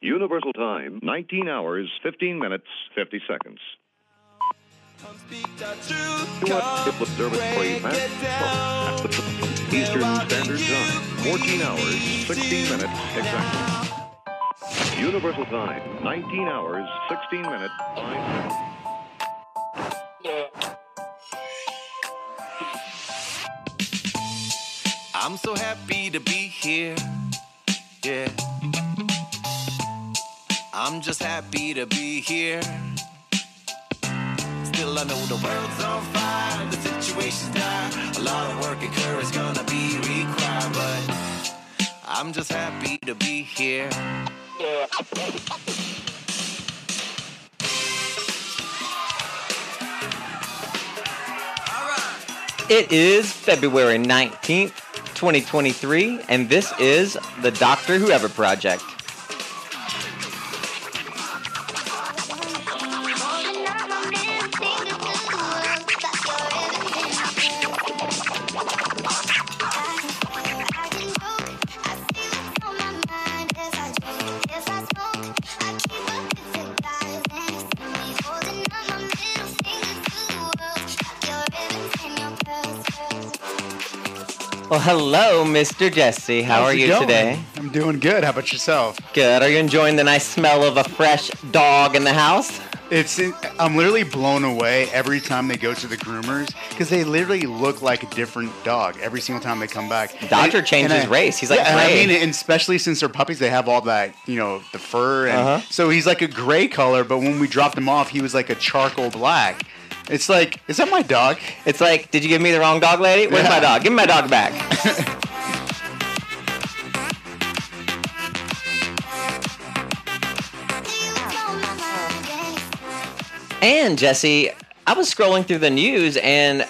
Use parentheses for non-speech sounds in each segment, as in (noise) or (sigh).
Universal Time, 19 hours, 15 minutes, 50 seconds. Observatory Eastern Standard Time, 14 hours, 16 minutes exactly. Universal Time, 19 hours, 16 minutes, 5 seconds. I'm so happy to be here. Yeah. I'm just happy to be here. Still, I know the world's on fire, the situation's dire. A lot of work and courage gonna be required, but I'm just happy to be here. It is February 19th, 2023, and this is the Doctor Whoever Project. Hello, Mr. Jesse. How How's are you going? today? I'm doing good. How about yourself? Good. Are you enjoying the nice smell of a fresh dog in the house? It's I'm literally blown away every time they go to the groomers because they literally look like a different dog every single time they come back. Dodger And- changed and I- race. He's like yeah, and I mean, and especially since they're puppies, they have all that you know the fur, and Uh-huh. so he's like a gray color. But when we dropped him off, he was like a charcoal black. It's like, is that my dog? It's like, did you give me the wrong dog, lady? Where's my dog? Give me my dog back. (laughs) And Jesse, I was scrolling through the news, and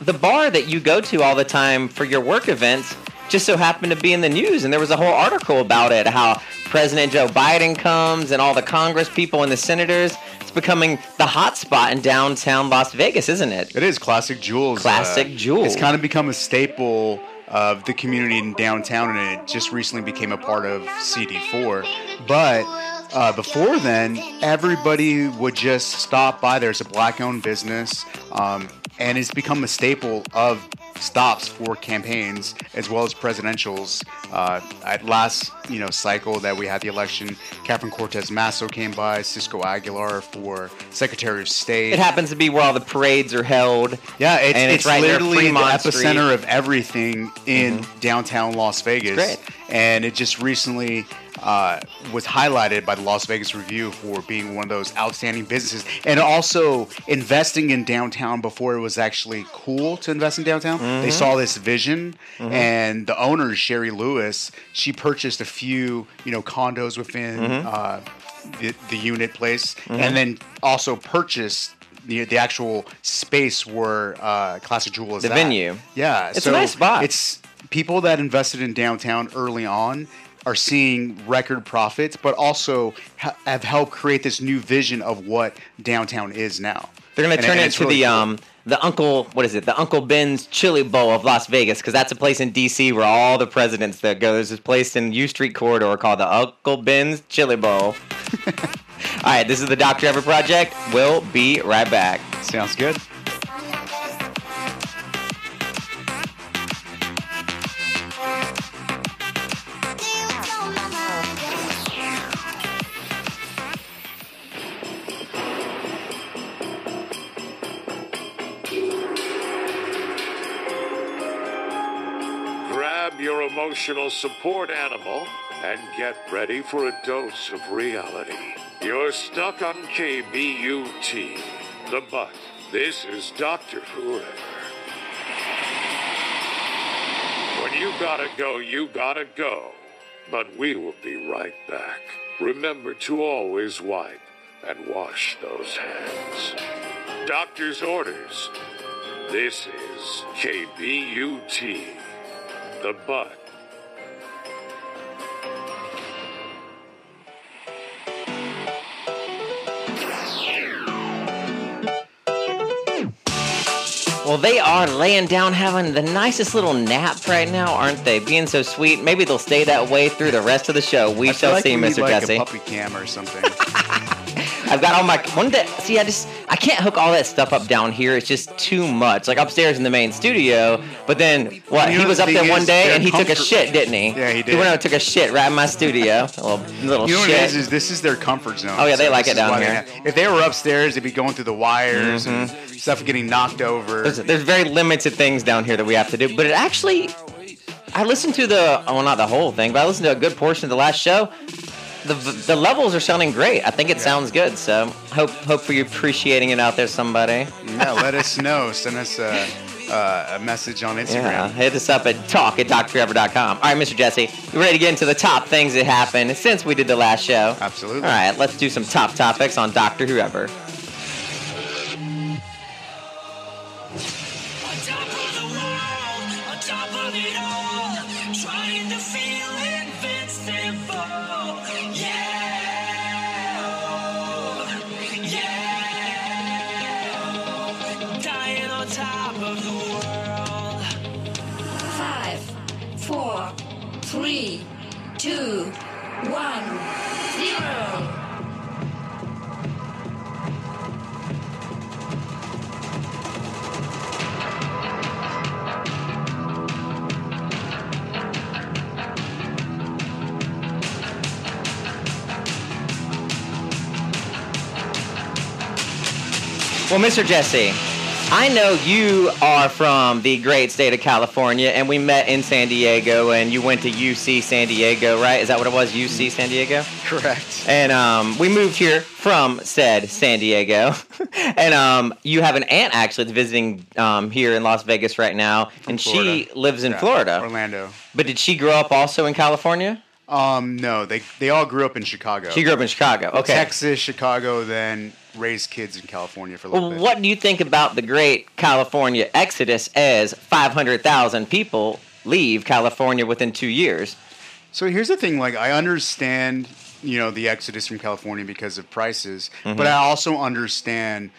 the bar that you go to all the time for your work events just so happened to be in the news, and there was a whole article about it. How President Joe Biden comes, and all the Congress people and the senators. It's becoming the hot spot in downtown Las Vegas, isn't it? It is classic jewels. Classic Jewels. It's kind of become a staple of the community in downtown, and it just recently became a part of CD4. But uh, before then, everybody would just stop by there. It's a black-owned business, um, and it's become a staple of stops for campaigns as well as presidentials. Uh, at last, you know, cycle that we had the election, Catherine Cortez Masto came by, Cisco Aguilar for Secretary of State. It happens to be where all the parades are held. Yeah, it's, it's, it's right literally the epicenter Street. Mm-hmm. of everything in downtown Las Vegas. And it just recently uh, was highlighted by the Las Vegas Review for being one of those outstanding businesses, and also investing in downtown before it was actually cool to invest in downtown. Mm-hmm. They saw this vision, and the owner Sherry Lewis, she purchased a few, you know, condos within Mm-hmm. uh, the, the unit place, and then also purchased the, the actual space where uh, Classic Jewel is The at. venue. Yeah, It's a nice spot. It's people that invested in downtown early on are seeing record profits, but also ha- have helped create this new vision of what downtown is now. They're gonna turn and it into really the cool. um the Uncle what is it? The Uncle Ben's Chili Bowl of Las Vegas because that's a place in DC where all the presidents that go. There's this place in U Street corridor called the Uncle Ben's Chili Bowl. (laughs) all right, this is the Doctor Ever Project. We'll be right back. Sounds good. Emotional support animal and get ready for a dose of reality. You're stuck on KBUT, the butt. This is Doctor Whoever. When you gotta go, you gotta go. But we will be right back. Remember to always wipe and wash those hands. Doctor's orders. This is KBUT, the butt. Well, they are laying down having the nicest little nap right now, aren't they? Being so sweet. Maybe they'll stay that way through the rest of the show. We I shall like see, we need, Mr. like Jesse. a puppy cam or something. (laughs) I've got all my one day. See, I just I can't hook all that stuff up down here. It's just too much. Like upstairs in the main studio. But then what? You he was up there one day and he took a shit, didn't he? Yeah, he did. He went out and took a shit right in my studio. A little little You know what shit. it is? Is this is their comfort zone. Oh, yeah, they like this it down here. if they were upstairs, they'd be going through the wires and mm-hmm. stuff getting knocked over. there's, there's very limited things down here that we have to do. But it actually, I listened to the well, not the whole thing, but I listened to a good portion of the last show. The, the levels are sounding great. I think it sounds good. So hope hope for you appreciating it out there, somebody. yeah, let us know. Send us a, uh, a message on Yeah, Instagram. hit us up at talk at docforever.com. All right, Mr. Jesse, you ready to get into the top things that happened since we did the last show? Absolutely. All right, let's do some top topics on Doctor Whoever. Jesse, I know you are from the great state of California, and we met in San Diego, and you went to UC San Diego, right? Is that what it was? UC San Diego? Correct. And um, we moved here from said San Diego. (laughs) and um, you have an aunt actually that's visiting um, here in Las Vegas right now, and she lives in Yeah, Florida. Orlando. But did she grow up also in California? Um, no, they they all grew up in Chicago. She grew up in Chicago. Okay. Texas, Chicago, then raised kids in California for a little Well, bit. what do you think about the great California exodus as 500,000 people leave California within two years? So here's the thing: like, I understand, you know, the exodus from California because of prices, Mm-hmm. but I also understand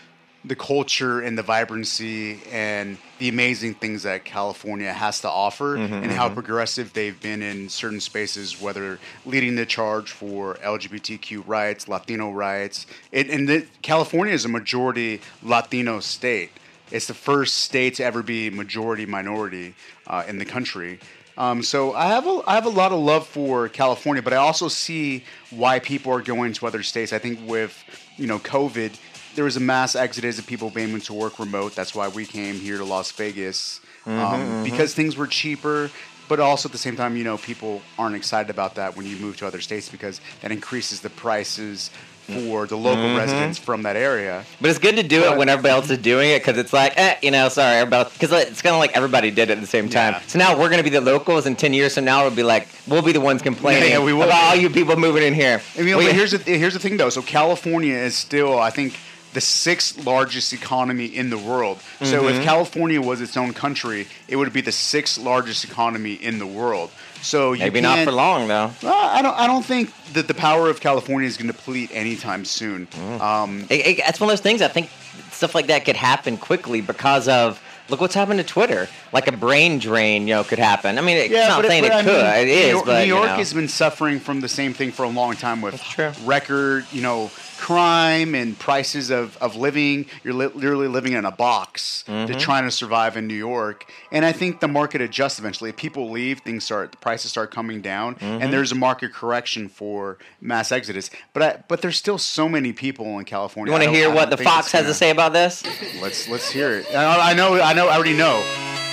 the culture and the vibrancy and the amazing things that California has to offer, Mm-hmm, and how progressive they've been in certain spaces, whether leading the charge for LGBTQ rights, Latino rights, it, and the, California is a majority Latino state. It's the first state to ever be majority minority uh, in the country. Um, so I have a I have a lot of love for California, but I also see why people are going to other states. I think with you know COVID, there was a mass exodus of people being able to work remote. That's why we came here to Las Vegas um, because things were cheaper. But also at the same time, you know, people aren't excited about that when you move to other states because that increases the prices for the local residents from that area. But it's good to do it when everybody else is doing it because it's like, eh, you know, sorry, everybody, because it's kind of like everybody did it at the same time. Yeah. So now we're going to be the locals, and 10 years from now, we'll be like, we'll be the ones complaining Yeah, yeah, we will about all you people moving in here. I mean, We- but here's the here's the thing though. So California is still, I think, the sixth largest economy in the world. So Mm-hmm. if California was its own country, it would be the sixth largest economy in the world. So you maybe not for long, though. Well, I don't. I don't think that the power of California is going to deplete anytime soon. Mm. Um, It, it, it's one of those things. I think stuff like that could happen quickly because of look what's happened to Twitter. Like a brain drain, you know, could happen. I mean, it's not saying it, but I could. mean, it is, New York, but New you York know. has been suffering from the same thing for a long time with record, you know, crime and prices of, of living. You're li- literally living in a box Mm-hmm. to trying to survive in New York. And I think the market adjusts eventually. If people leave, things start, the prices start coming down, Mm-hmm. and there's a market correction for mass exodus. But I, but there's still so many people in California. You want to hear what the Fox has to gonna- say about this? Let's let's hear it. I, I know, I know, I already know.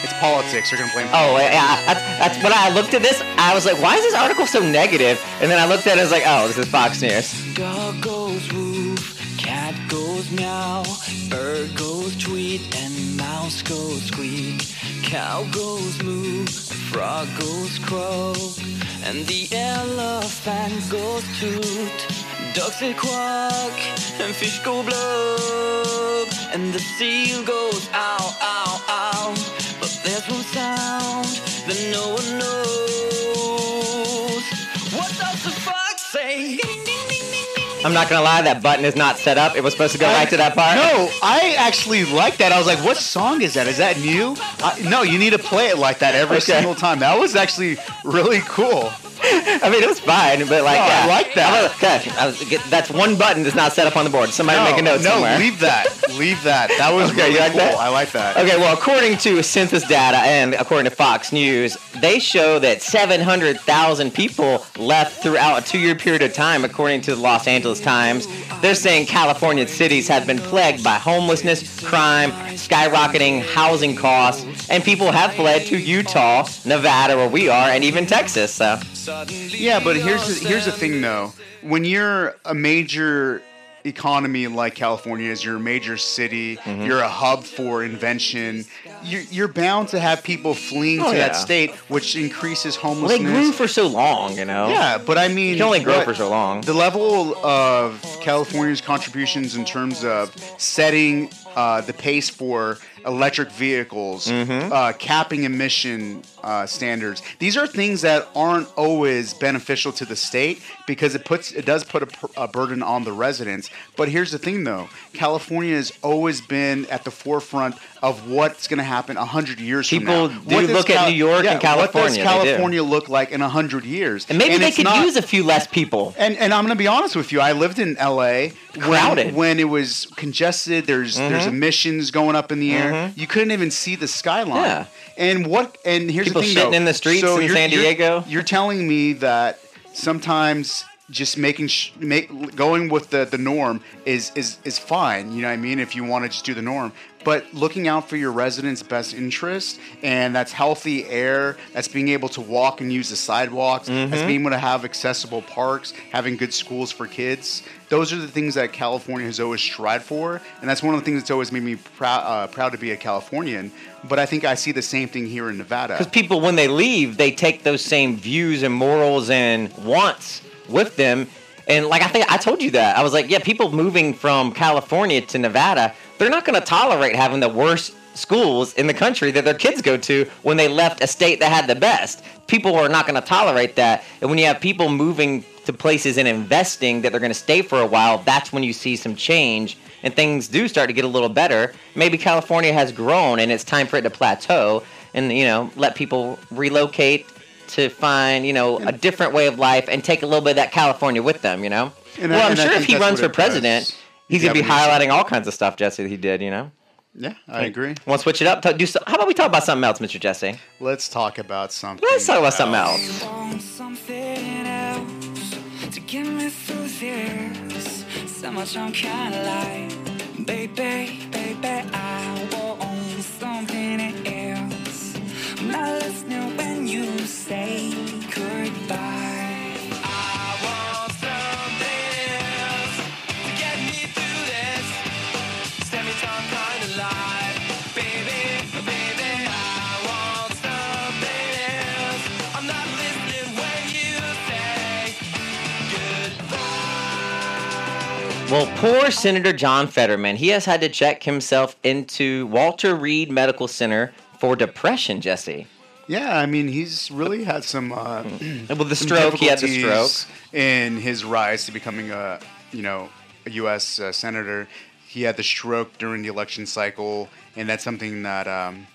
It's politics. They're gonna blame. Oh yeah, that's, that's when I looked at this. I was like, why is this article so negative? And then I looked at it. and was like, oh, this is Fox News. Dog goes woof, cat goes meow, bird goes tweet, and mouse goes squeak. Cow goes moo, frog goes croak, and the elephant goes toot. Ducks quack, and fish go blub, and the seal goes ow, ow, ow. But there's one sound that no one knows. What does the fox say? I'm not gonna lie, that button is not set up. It was supposed to go right to that part. No, I actually like that. I was like, "What song is that? Is that new?" I, no, you need to play it like that every Okay. single time. That was actually really cool. (laughs) I mean, it was fine, but like, No, I like that. I was- okay, I was, that's one button that's not set up on the board. Somebody no, make a note no, somewhere. leave that. Leave that. That was (laughs) Okay, really you like cool. that? I like that. Okay, well, according to census data and according to Fox News, they show that 700,000 people left throughout a two year period of time, according to the Los Angeles Times. They're saying California cities have been plagued by homelessness, crime, skyrocketing housing costs, and people have fled to Utah, Nevada, where we are, and even Texas. So, Yeah, but here's the, here's the thing though. When you're a major economy like California is, you're a major city, Mm-hmm. you're a hub for invention. You're, you're bound to have people fleeing Oh, to that state, which increases well, they grew for so long, you know? Yeah, but I mean, You can only grow for so long. The level of California's contributions in terms of setting uh, the pace for electric vehicles, Mm-hmm. uh, capping emission uh, standards. These are things that aren't always beneficial to the state because it puts it does put a, a burden on the residents. But here's the thing, though: California has always been at the forefront of what's going to happen hundred years People from now. does look at New York and California. What does do. California look like in hundred years? And maybe they could not- use a few less people. and and I'm gonna be honest with you. I lived in L.A. Crowded. when, when it was congested. There's there's emissions going up in the air. You couldn't even see the skyline. Mm-hmm. Yeah. And what? And here's People the thing. shitting though. in the streets in you're- San you're- Diego? You're, telling me that sometimes just making sh- make going with the, the norm is is is fine. You know what I mean? If you want to just do the norm, but looking out for your residents' best interest, and that's healthy air, that's being able to walk and use the sidewalks, Mm-hmm. that's being able to have accessible parks, having good schools for kids. Those are the things that California has always strived for, and that's one of the things that's always made me proud uh, proud to be a Californian. But I think I see the same thing here in Nevada. Because people, when they leave, they take those same views and morals and wants with them. And like I think I told you that I was like, yeah, people moving from California to Nevada, they're not going to tolerate having the worst schools in the country that their kids go to when they left a state that had the best. People are not going to tolerate that. And when you have people moving to places and investing that they're going to stay for a while, that's when you see some change and things do start to get a little better. Maybe California has grown and it's time for it to plateau and you know let people relocate to find you know a different way of life and take a little bit of that California with them. You know. And well, I'm and sure if he runs for president, does. President, he's gonna be highlighting all kinds of stuff, Jesse. That he did. You know. yeah, I agree. Want to switch it up? Talk- Do so, how about we talk about something else, Mr. Jesse? Let's talk about something. Let's talk about something else. want something else Well, poor Senator John Fetterman. He has had to check himself into Walter Reed Medical Center for depression, Jesse. Yeah, I mean, he's really had some. Uh, With the (clears throat) stroke, he had the stroke. in his rise to becoming a, you know, a U.S. Uh, senator. He had the stroke during the election cycle, and that's something that um,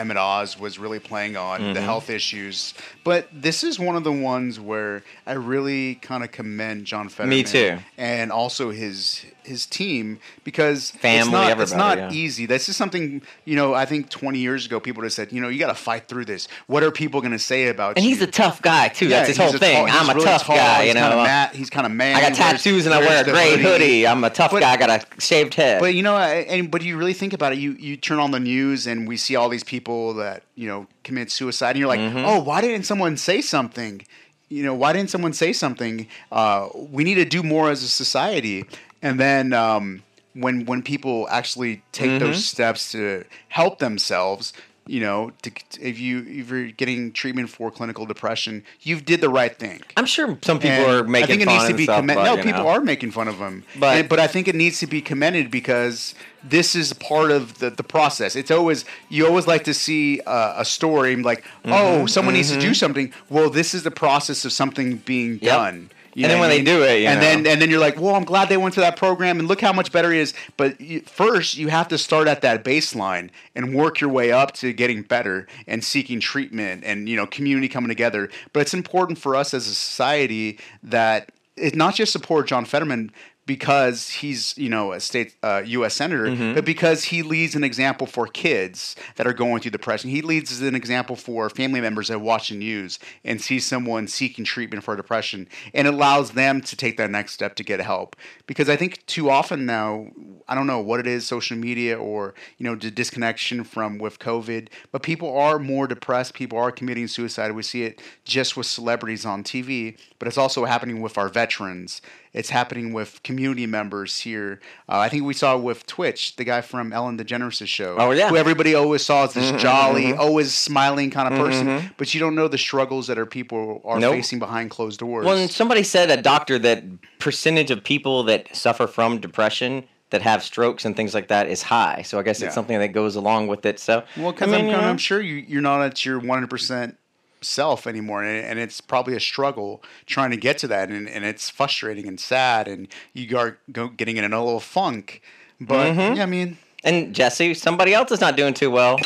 Mehmet Oz was really playing on Mm-hmm. the health issues. But this is one of the ones where I really kind of commend John Fetterman. too. And also his his team because Family, it's not, it's not yeah. easy. This is something you know. I think 20 years ago, people would have said, you know, you got to fight through this. What are people going to say about And you? he's a tough guy too. That's his whole thing. tall- I'm a really tough tall, guy. You he's kinda know, ma- he's kind of man. I got tattoos and I wear a gray hoodie. I'm a tough But- guy. I got a shaved head. But you know, I- and but you really think about it. You you turn on the news and we see all these people that you know commit suicide, and you're like, Mm-hmm. oh, why didn't someone say something? You know, why didn't someone say something? Uh, we need to do more as a society. And then um, when when people actually take Mm-hmm. those steps to help themselves. You know, to, if you if you're getting treatment for clinical depression, you did the right thing. I'm sure some people And are making I think it needs to be commended. No, people know. are making fun of them But- but but I think it needs to be commended because this is part of the, the process. It's always you always like to see uh, a story like, Mm-hmm, oh, someone needs to do something. Well, this is the process of something being Yep. done. You And then when I they do it, you and know. then and then you're like, well, I'm glad they went to that program, and look how much better he is. But you, first, you have to start at that baseline and work your way up to getting better and seeking treatment and you know community coming together. But it's important for us as a society that it's not just support John Fetterman because he's you know a state uh, U.S. senator, Mm-hmm. but because he leads an example for kids that are going through depression. He leads as an example for family members that watch the news and see someone seeking treatment for depression, and allows them to take that next step to get help. Because I think too often now, I don't know what it is, social media or you know the disconnection from with COVID, but people are more depressed. People are committing suicide. We see it just with celebrities on TV, but it's also happening with our veterans. It's happening with community members here. Uh, I think we saw with Twitch, the guy from Ellen DeGeneres' show. Oh, yeah. Who everybody always saw as this mm-hmm, jolly, mm-hmm. always smiling kind of person. Mm-hmm. But you don't know the struggles that our people are Nope. facing behind closed doors. Well, and somebody said a doctor that percentage of people that suffer from depression that have strokes and things like that is high. So I guess Yeah. it's something that goes along with it. So Well, because I mean, I'm, I'm sure you, you're not at your 100% self anymore, and, and it's probably a struggle trying to get to that, and, and it's frustrating and sad, and you are go, getting in a little funk. But Mm-hmm. yeah, I mean, and Jesse, somebody else is not doing too well.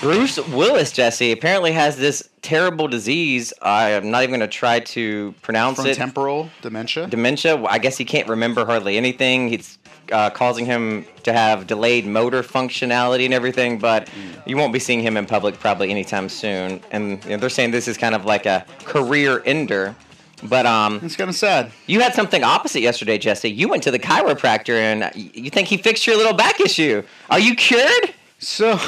Bruce Willis, Jesse, apparently has this terrible disease. I'm not even going to try to pronounce it. Temporal dementia. dementia. I guess he can't remember hardly anything. It's uh, causing him to have delayed motor functionality and everything. But you won't be seeing him in public probably anytime soon. And you know, they're saying this is kind of like a career ender. But um, it's kind of sad. you had something opposite yesterday, Jesse. You went to the chiropractor, and you think he fixed your little back issue. Are you cured? So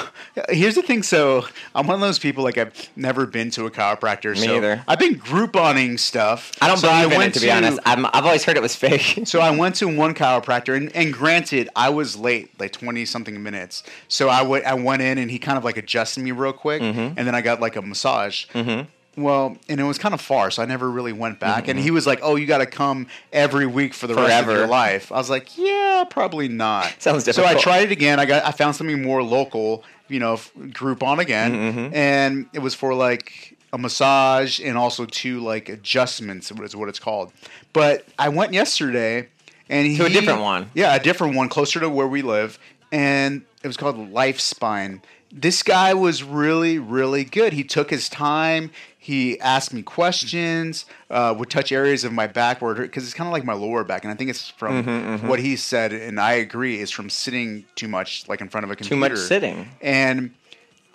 here's the thing. So I'm one of those people like I've never been to a chiropractor. Me so either. I've been Grouponing stuff. I don't so believe in it, to be honest. I'm, I've always heard it was fake. (laughs) So I went to one chiropractor, and, and granted, I was late, like twenty something minutes. So I went, I went in, and he kind of like adjusted me real quick, Mm-hmm. and then I got like a massage. Well, and it was kind of far, so I never really went back. And he was like, "Oh, you got to come every week for the rest of Mm-hmm. Your life." I was like, "Yeah, probably not." (laughs) Sounds difficult. So I tried it again. I got, I found something more local, you know, f- Groupon again, Mm-hmm, and it was for like a massage and also two like adjustments is what it's called. But I went yesterday and To a different one. Yeah, a different one closer to where we live, and it was called Life Spine. This guy was really, really good. He took his time. He asked me questions. Uh, would touch areas of my back where because it's kind of like my lower back, and I think it's from Mm-hmm, what he said, and I agree, is from sitting too much, like in front of a computer. Too much sitting. And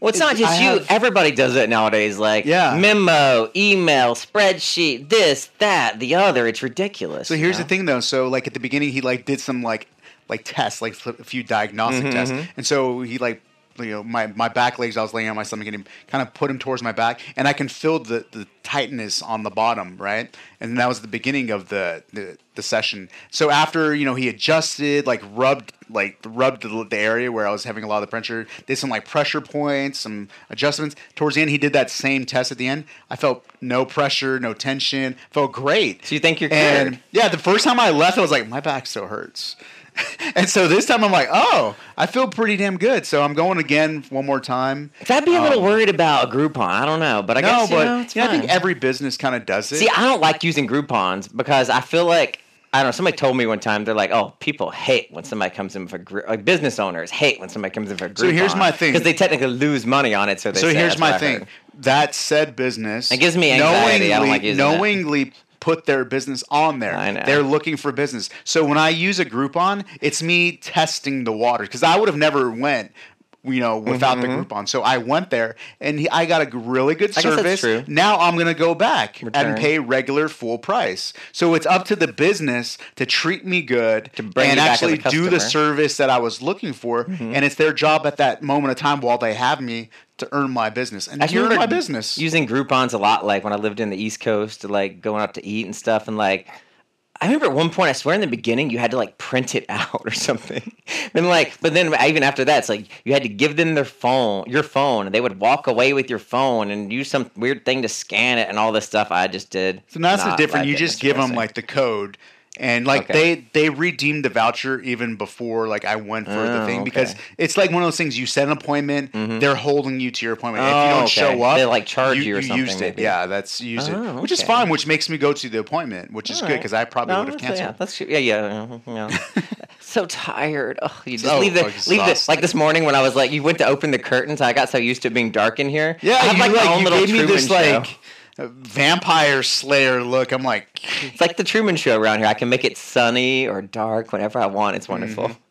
Well, it's not I just you. have- Everybody does it nowadays. Like Yeah. memo, email, spreadsheet, this, that, the other. It's ridiculous. So you here's know? the thing, though. So like at the beginning, he like did some like like tests, like a few diagnostic Mm-hmm, tests, and so he like you know my my back legs. I was laying on my stomach and he kind of put him towards my back, and I can feel the the tightness on the bottom, right? And that was the beginning of the the, the session. So after you know he adjusted, like rubbed like rubbed the, the area where I was having a lot of the pressure, did some like pressure points, some adjustments. Towards the end, he did that same test at the end. I felt no pressure, no tension, felt great. So you think you're and yeah, the first time I left, I was like, my back still hurts. (laughs) and so this time I'm like, oh, I feel pretty damn good. So I'm going again one more time. I'd be a little Um, worried about a Groupon. I don't know, but I no, guess you know, it's I think every business kind of does it. See, I don't like using Groupons because I feel like I don't know. Somebody told me one time they're like, "Oh, people hate when somebody comes in for Gru- like business owners hate when somebody comes in for Groupon." So here's my thing. because they technically lose money on it. So they so say, here's my thing. That said business. It gives me anxiety. I don't Knowingly, like knowingly put their business on there. I know. They're looking for business. So when I use a Groupon, it's me testing the water because I would have never went. You know, without the Groupon, so I went there and he, I got a really good Mm-hmm, I guess that's service. Now I'm gonna go back Return. and pay regular full price. So it's up to the business to treat me good To bring and actually do the service that I was looking for. Mm-hmm. And it's their job at that moment of time while they have me to earn my business. And I you're my business. Using Groupons a lot, like when I lived in the East Coast, like going out to eat and stuff, and like. I remember at one point, I swear in the beginning, you had to like print it (laughs) out or something. And like, but then even after that, it's like you had to give them their phone, your phone, and they would walk away with your phone and use some weird thing to scan it and all this stuff. I just did. so now that's the different. like you just give them like the code. And like Okay. they they redeemed the voucher even before like I went for the Oh, thing okay. because it's like one of those things you set an appointment, mm-hmm. they're holding you to your appointment. if Oh, you don't oh, okay. show up, They, like, charge you or used something, it. Yeah, that's used Oh, it, which is fine. Which makes me go to the appointment, which is All good right. because I probably No, would have canceled. Yeah, that's true. Yeah, yeah. yeah. (laughs) so tired. Oh, you just So leave the leave the like this morning when I was like, you went to open the curtains. I got so used to being dark in here. Yeah, I have you, like, like, you gave me this show. like vampire slayer look. I'm like, It's like the Truman Show around here. I can make it sunny or dark whenever I want. It's wonderful. Mm-hmm.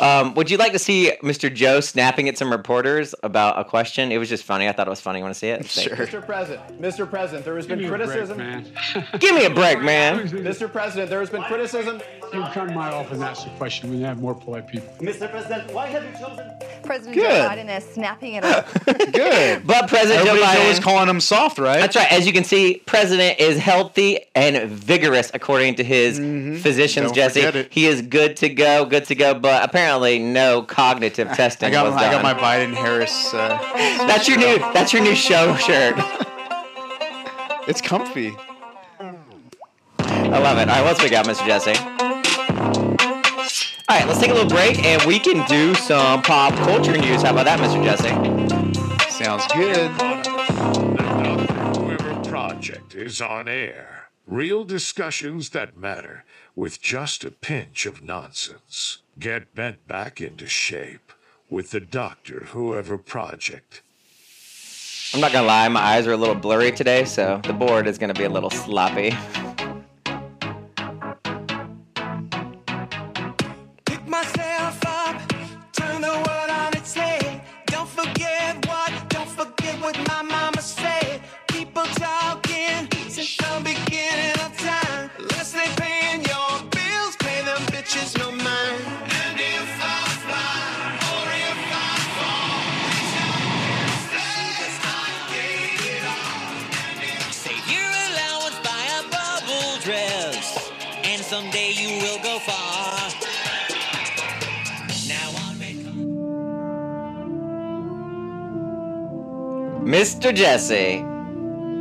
Um, would you like to see Mr. Joe snapping at some reporters about a question? It was just funny. I thought it was funny. You Want to see it? sure. Mr. President, Mr. President, there has been Give me a break, criticism. (laughs) Give me a break, man. Mr. President, there has been criticism. You can come to my office and ask a question when you have more polite people. Mr. President, why have you chosen? President Good. Joe Biden is snapping it up. (laughs) good. But President Joe Everybody's Biden. always calling him soft, right? That's right. As you can see, President is healthy and vigorous, according to his physicians. Don't Jesse, it. he is good to go, good to go. But apparently, no cognitive testing I got was I got my Biden Harris. Uh, That's your new. That's your new show shirt. it's comfy. I love it. All right, what's we got, Mr. Jesse? All right, let's take a little break and we can do some pop culture news. How about that, Mr. Jesse? Sounds good. The Whoever Project is on air. Real discussions that matter with just a pinch of nonsense. Get bent back into shape with the Doctor Whoever Project. I'm not gonna lie, my eyes are a little blurry today, so the board is gonna be a little sloppy. Mr. Jesse,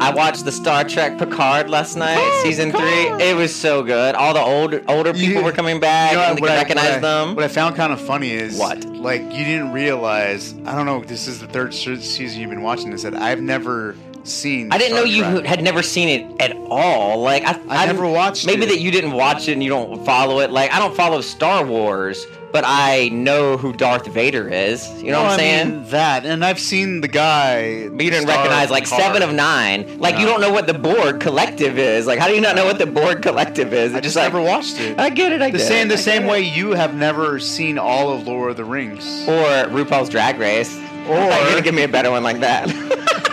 I watched the Star Trek Picard last night, oh, season three. It was so good. All the old older people You- were coming back, You know, and you what I- recognize them. What I found kind of funny is What? Like you didn't realize. I don't know. This is the third season you've been watching this. That I've never seen. I didn't Star know you Trek. had never seen it at all. Like I, I I'm- never watched Maybe it. that you didn't watch it and you don't follow it. Like I don't follow Star Wars, but I know who Darth Vader is. You know No, what I'm I saying? mean, that, and I've seen the guy. But you didn't recognize like seven of nine. Like you don't know what the Borg Collective is. Like how do you not know what the Borg Collective is? I It's just like, never watched it. I get it. I the get same it, the I same way it. you have never seen all of Lord of the Rings. Or RuPaul's Drag Race. Or you're gonna give me a better one like that. (laughs)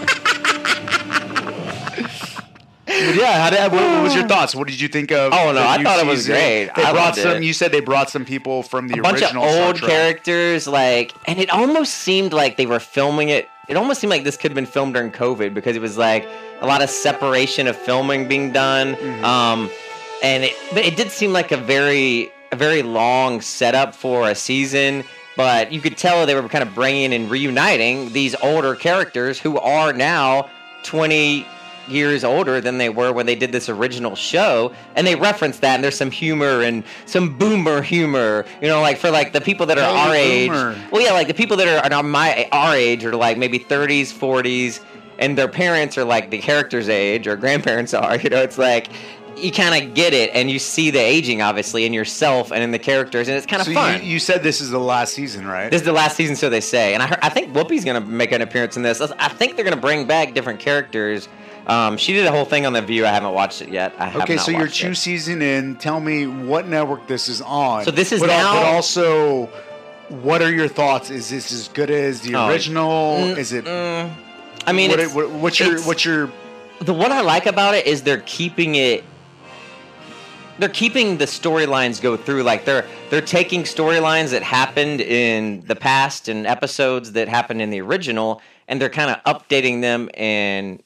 yeah, how did, what, what was your (sighs) thoughts? What did you think of? Oh, no, I thought it was season? great. They I brought some. it. You said they brought some people from the a bunch of old characters, like, and it almost seemed like they were filming it. It almost seemed like this could have been filmed during COVID because it was like a lot of separation of filming being done. Mm-hmm. Um, and it, but it did seem like a very, a very long setup for a season. But you could tell they were kind of bringing and reuniting these older characters who are now twenty years older than they were when they did this original show and they reference that and there's some humor and some boomer humor you know like for like the people that are Hey, our age well yeah like the people that are, are my our age are like maybe 30s 40s and their parents are like the character's age or grandparents (laughs) are you know it's like you kind of get it and you see the aging obviously in yourself and in the characters and it's kind of So fun you, you said this is the last season, right? this is the last season, so they say. And I, heard, I think Whoopi's going to make an appearance in this. I think they're going to bring back different characters. Um, she did a whole thing on The View. I haven't watched it yet. I have okay, so you're two it. season in. Tell me what network this is on. So this is but, al- now- But also, what are your thoughts? Is this as good as the Oh, original? mm, is it? I mean, what, what- what's your what's your the what I like about it is they're keeping it. They're keeping the storylines go through. Like they're they're taking storylines that happened in the past and episodes that happened in the original, and they're kind of updating them and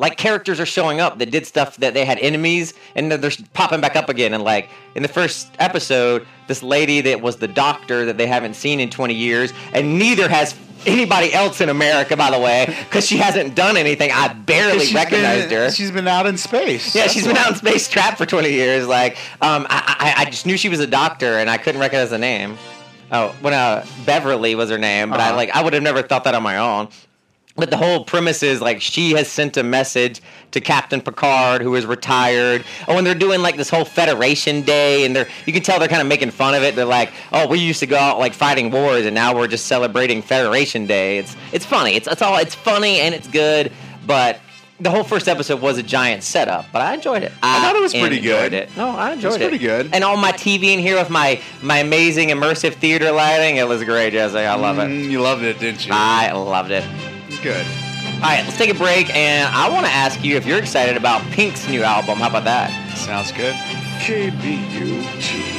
like characters are showing up that did stuff that they had enemies and then they're popping back up again and like in the first episode this lady that was the doctor that they haven't seen in 20 years and neither has anybody else in America, by the way, because she hasn't done anything. I barely recognized been, her. She's been out in space. Yeah, That's she's been out in space trapped for 20 years. Like, um, I, I, I just knew she was a doctor, and I couldn't recognize the name. Oh, when uh, Beverly was her name, but I Uh-huh. like I would have never thought that on my own. But the whole premise is like she has sent a message to Captain Picard, who is retired. Oh, and they're doing like this whole Federation Day, and they're you can tell they're kind of making fun of it. They're like, "Oh, we used to go out like fighting wars, and now we're just celebrating Federation Day." It's it's funny. It's it's all it's funny and it's good, but. The whole first episode was a giant setup, but I enjoyed it. I thought it was pretty good. It. No, I enjoyed It's it. pretty good. And on my TV in here with my my amazing immersive theater lighting, it was great, Jesse. I love it. Mm, you loved it, didn't you? I loved it. Good. All right, let's take a break, and I want to ask you if you're excited about Pink's new album. How about that? Sounds good. KBUT.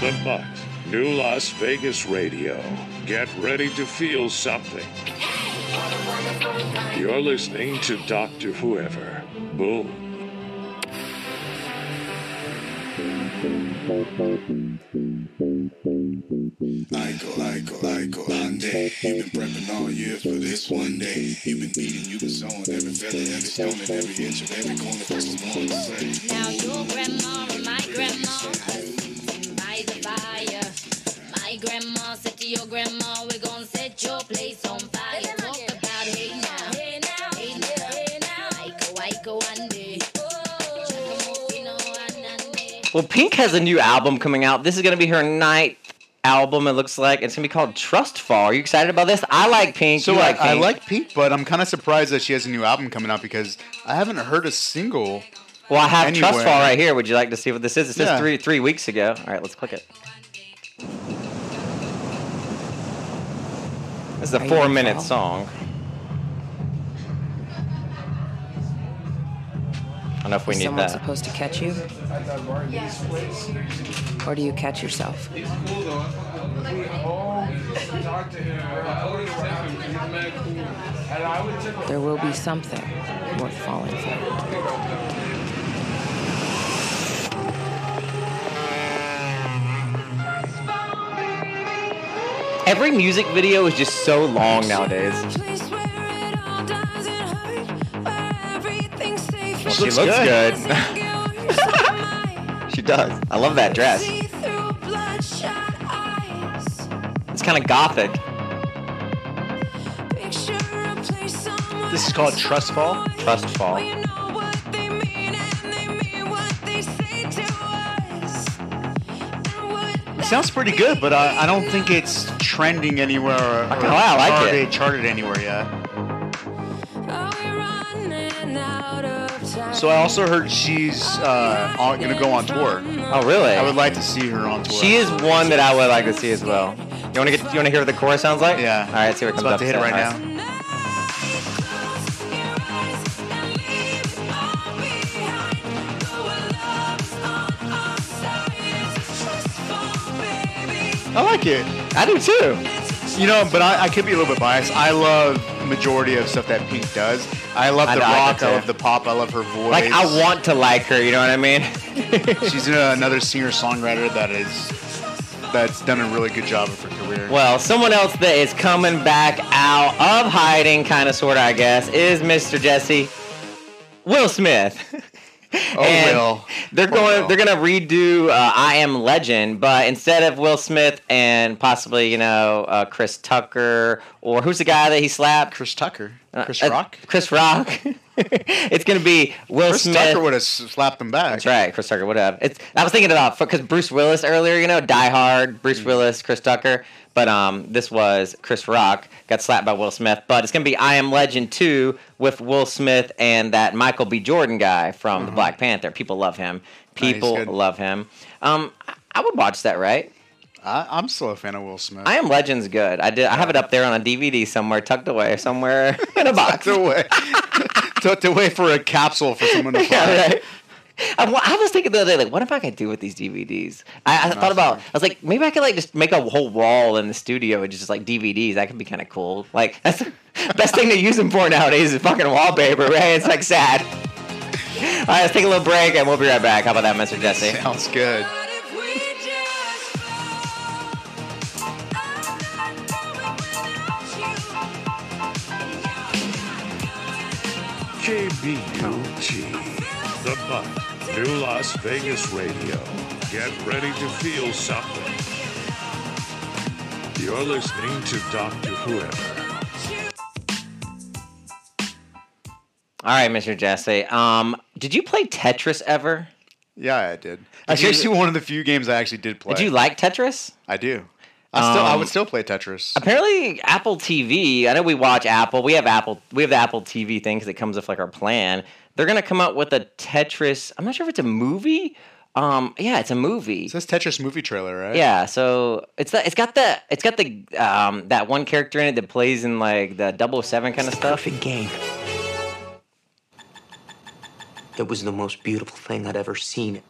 The Butt, New Las Vegas Radio. Get ready to feel something. You're listening to Dr. Whoever. Boom. Iko, Iko, Iko, Ande. You've been prepping all year for this one day. You've been eating, you've been sowing every feather, every stone, every inch every corner. Now your grandma and my grandma by the fire. My grandma said to your grandma, Well, Pink has a new album coming out. This is going to be her ninth album. It looks like it's going to be called Trust Fall. Are you excited about this? I like Pink. So you I, like I Pink. like Pink, but I'm kind of surprised that she has a new album coming out because I haven't heard a single. Well, I have Trust. Fall right here. Would you like to see what this is? It says Yeah. three three weeks ago. All right, let's click it. This is a four minute song. Don't know if we Is need someone that. supposed to catch you? Or do you catch yourself? There will be something worth falling for. Every music video is just so long nowadays. She looks looks good. good. (laughs) she does. I love that dress. It's kind of gothic. This is called Trust Fall. Trust Fall. It sounds pretty good, but I, I don't think it's trending anywhere oh, or, kinda- I like it. charted anywhere yet. So I also heard she's uh, on, gonna go on tour. Oh, really? I would like to see her on tour. She is one that I would like to see as well. You want to get? You want to hear what the chorus sounds like? Yeah. All right, let's see what It's comes about up. to hit it right All now. I like it. I do too. You know, but I, I could be a little bit biased. I love majority of stuff that Pink does. I love I the know, I rock. I love the pop. I love her voice. Like I want to like her. You know what I mean? (laughs) She's uh, another singer songwriter that is that's done a really good job of her career. Well, someone else that is coming back out of hiding, kind of, sort of, I guess, is Mr. Jesse Will Smith. (laughs) Oh, And Will. They're going. Will. They're going to redo uh, "I Am Legend," but instead of Will Smith and possibly, you know, uh, Chris Tucker or who's the guy that he slapped? Chris Tucker, Chris Uh, Rock. Chris Rock. (laughs) (laughs) it's going to be Will Chris Smith. Tucker would have slapped him back. That's right, Chris Tucker would have. It's. I was thinking about because Bruce Willis earlier, you know, Die Hard, Bruce Mm-hmm. Willis, Chris Tucker, but um, this was Chris Rock got slapped by Will Smith. But it's gonna be I Am Legend two with Will Smith and that Michael B. Jordan guy from the Black Panther. People love him. Mm-hmm. People good. love him. Um, I- would watch that, right? I, I'm still a fan of Will Smith. I Am Legend's good. I did. I have it up there on a DVD somewhere, tucked away somewhere (laughs) in a (laughs) box. Tucked away. Tucked away for a capsule for someone to find. (laughs) Yeah, right. I, I was thinking the other day, like, what if I could do with these DVDs? I, I thought about, I was like, maybe I could like just make a whole wall in the studio with just like DVDs. That could be kind of cool. Like, (laughs) that's the best thing to use them for nowadays is fucking wallpaper, right? It's like sad. (laughs) All right, let's take a little break and we'll be right back. How about that, Mr. Jesse? Sounds good. KBUT, The Butt, New Las Vegas Radio. Get ready to feel something. You're listening to Dr. Whoever. All right, Mr. Jesse. Um, did you play Tetris ever? Yeah, I did. Actually, you- actually, one of the few games I actually did play. Did you like Tetris? I do. I still, I Um, would still play Tetris. Apparently, Apple TV. I know we watch Apple. We have Apple. We have the Apple TV thing because it comes with like our plan. They're gonna come out with a Tetris. I'm not sure if it's a movie. Um, yeah, it's a movie. It says Tetris movie trailer, right? Yeah, so it's the, it's got the it's got the um that one character in it that plays in like the 007 kind of stuff. Perfect game. It was the most beautiful thing I'd ever seen.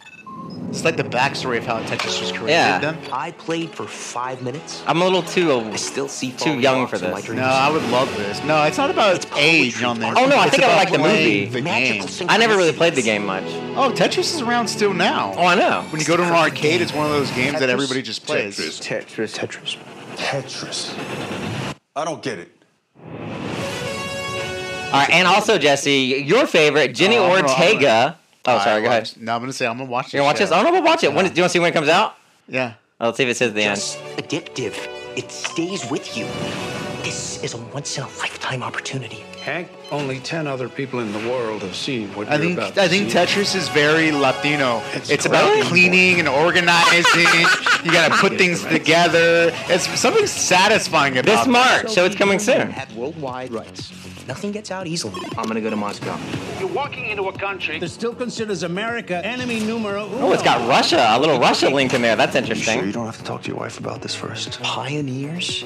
It's like the backstory of how Tetris was created. Yeah. Then. I played for five minutes. I'm a little too old. I still see too young for this. No, I would love this. No, it's not about age on there. Oh no, I It's think I like the movie. The Magical game. I never really played the game much. Oh, Tetris is around still now. Oh, I know. When you go to an arcade, it's one of those games that everybody just plays. Tetris. Tetris. Tetris. Tetris. I don't get it. All right, and also Jesse, your favorite Jenny Oh, I'm Ortega. Oh, sorry. I Go ahead. No, I'm gonna say I'm gonna watch. This. You gonna watch this? Oh no, we'll watch it. When, do you want to see when it comes out? Yeah. Let's see if it says the end. Addictive. It stays with you. This is a once in a lifetime opportunity. Hank, only 10 other people in the world have seen what I you're think about to I think see. Tetris is very Latino. It's, It's about cleaning and organizing. you gotta put (laughs) things together. It's something satisfying about This March, so it's coming soon. Have worldwide rights. Nothing gets out easily. I'm gonna go to Moscow. You're walking into a country that still considers America enemy numero uno. Oh, it's got Russia, a little Russia link in there. That's interesting. You interesting. don't have to talk to your wife about this first. Pioneers?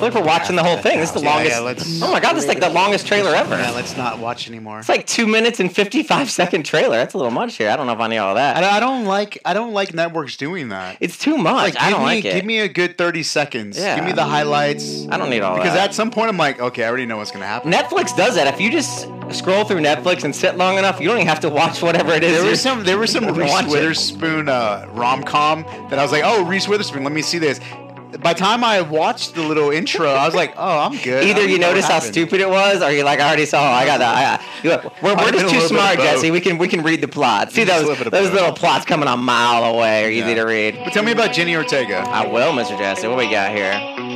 Look, we're watching the whole thing. This is the Yeah, longest. yeah, let's- oh my god, this is like the longest trailer ever. Yeah, let's not watch anymore. It's like two minutes and fifty-five second trailer. That's a little much here. I don't know if I need all that. I don't like I don't like networks doing that. It's too much. I give don't me, like it. Give me a good thirty seconds. Yeah. Give me the highlights. I don't need all because that. Because at some point I'm like, okay, I already know what's gonna happen. Netflix does that. If you just scroll through Netflix and sit long enough, you don't even have to watch whatever it is. There was some there was some (laughs) Reese Witherspoon uh, rom com that I was like, oh Reese Witherspoon, let me see this. By the time I watched the little intro, I was like, oh, I'm good. Either you notice how stupid it was, or you're like, I already saw. I got that. I, look, we're, we're just too smart. Jesse. We can we can read the plot. See those little those little plots coming a mile away are easy to read. But tell me about Jenny Ortega. I will, Mr. Jesse. What we got here?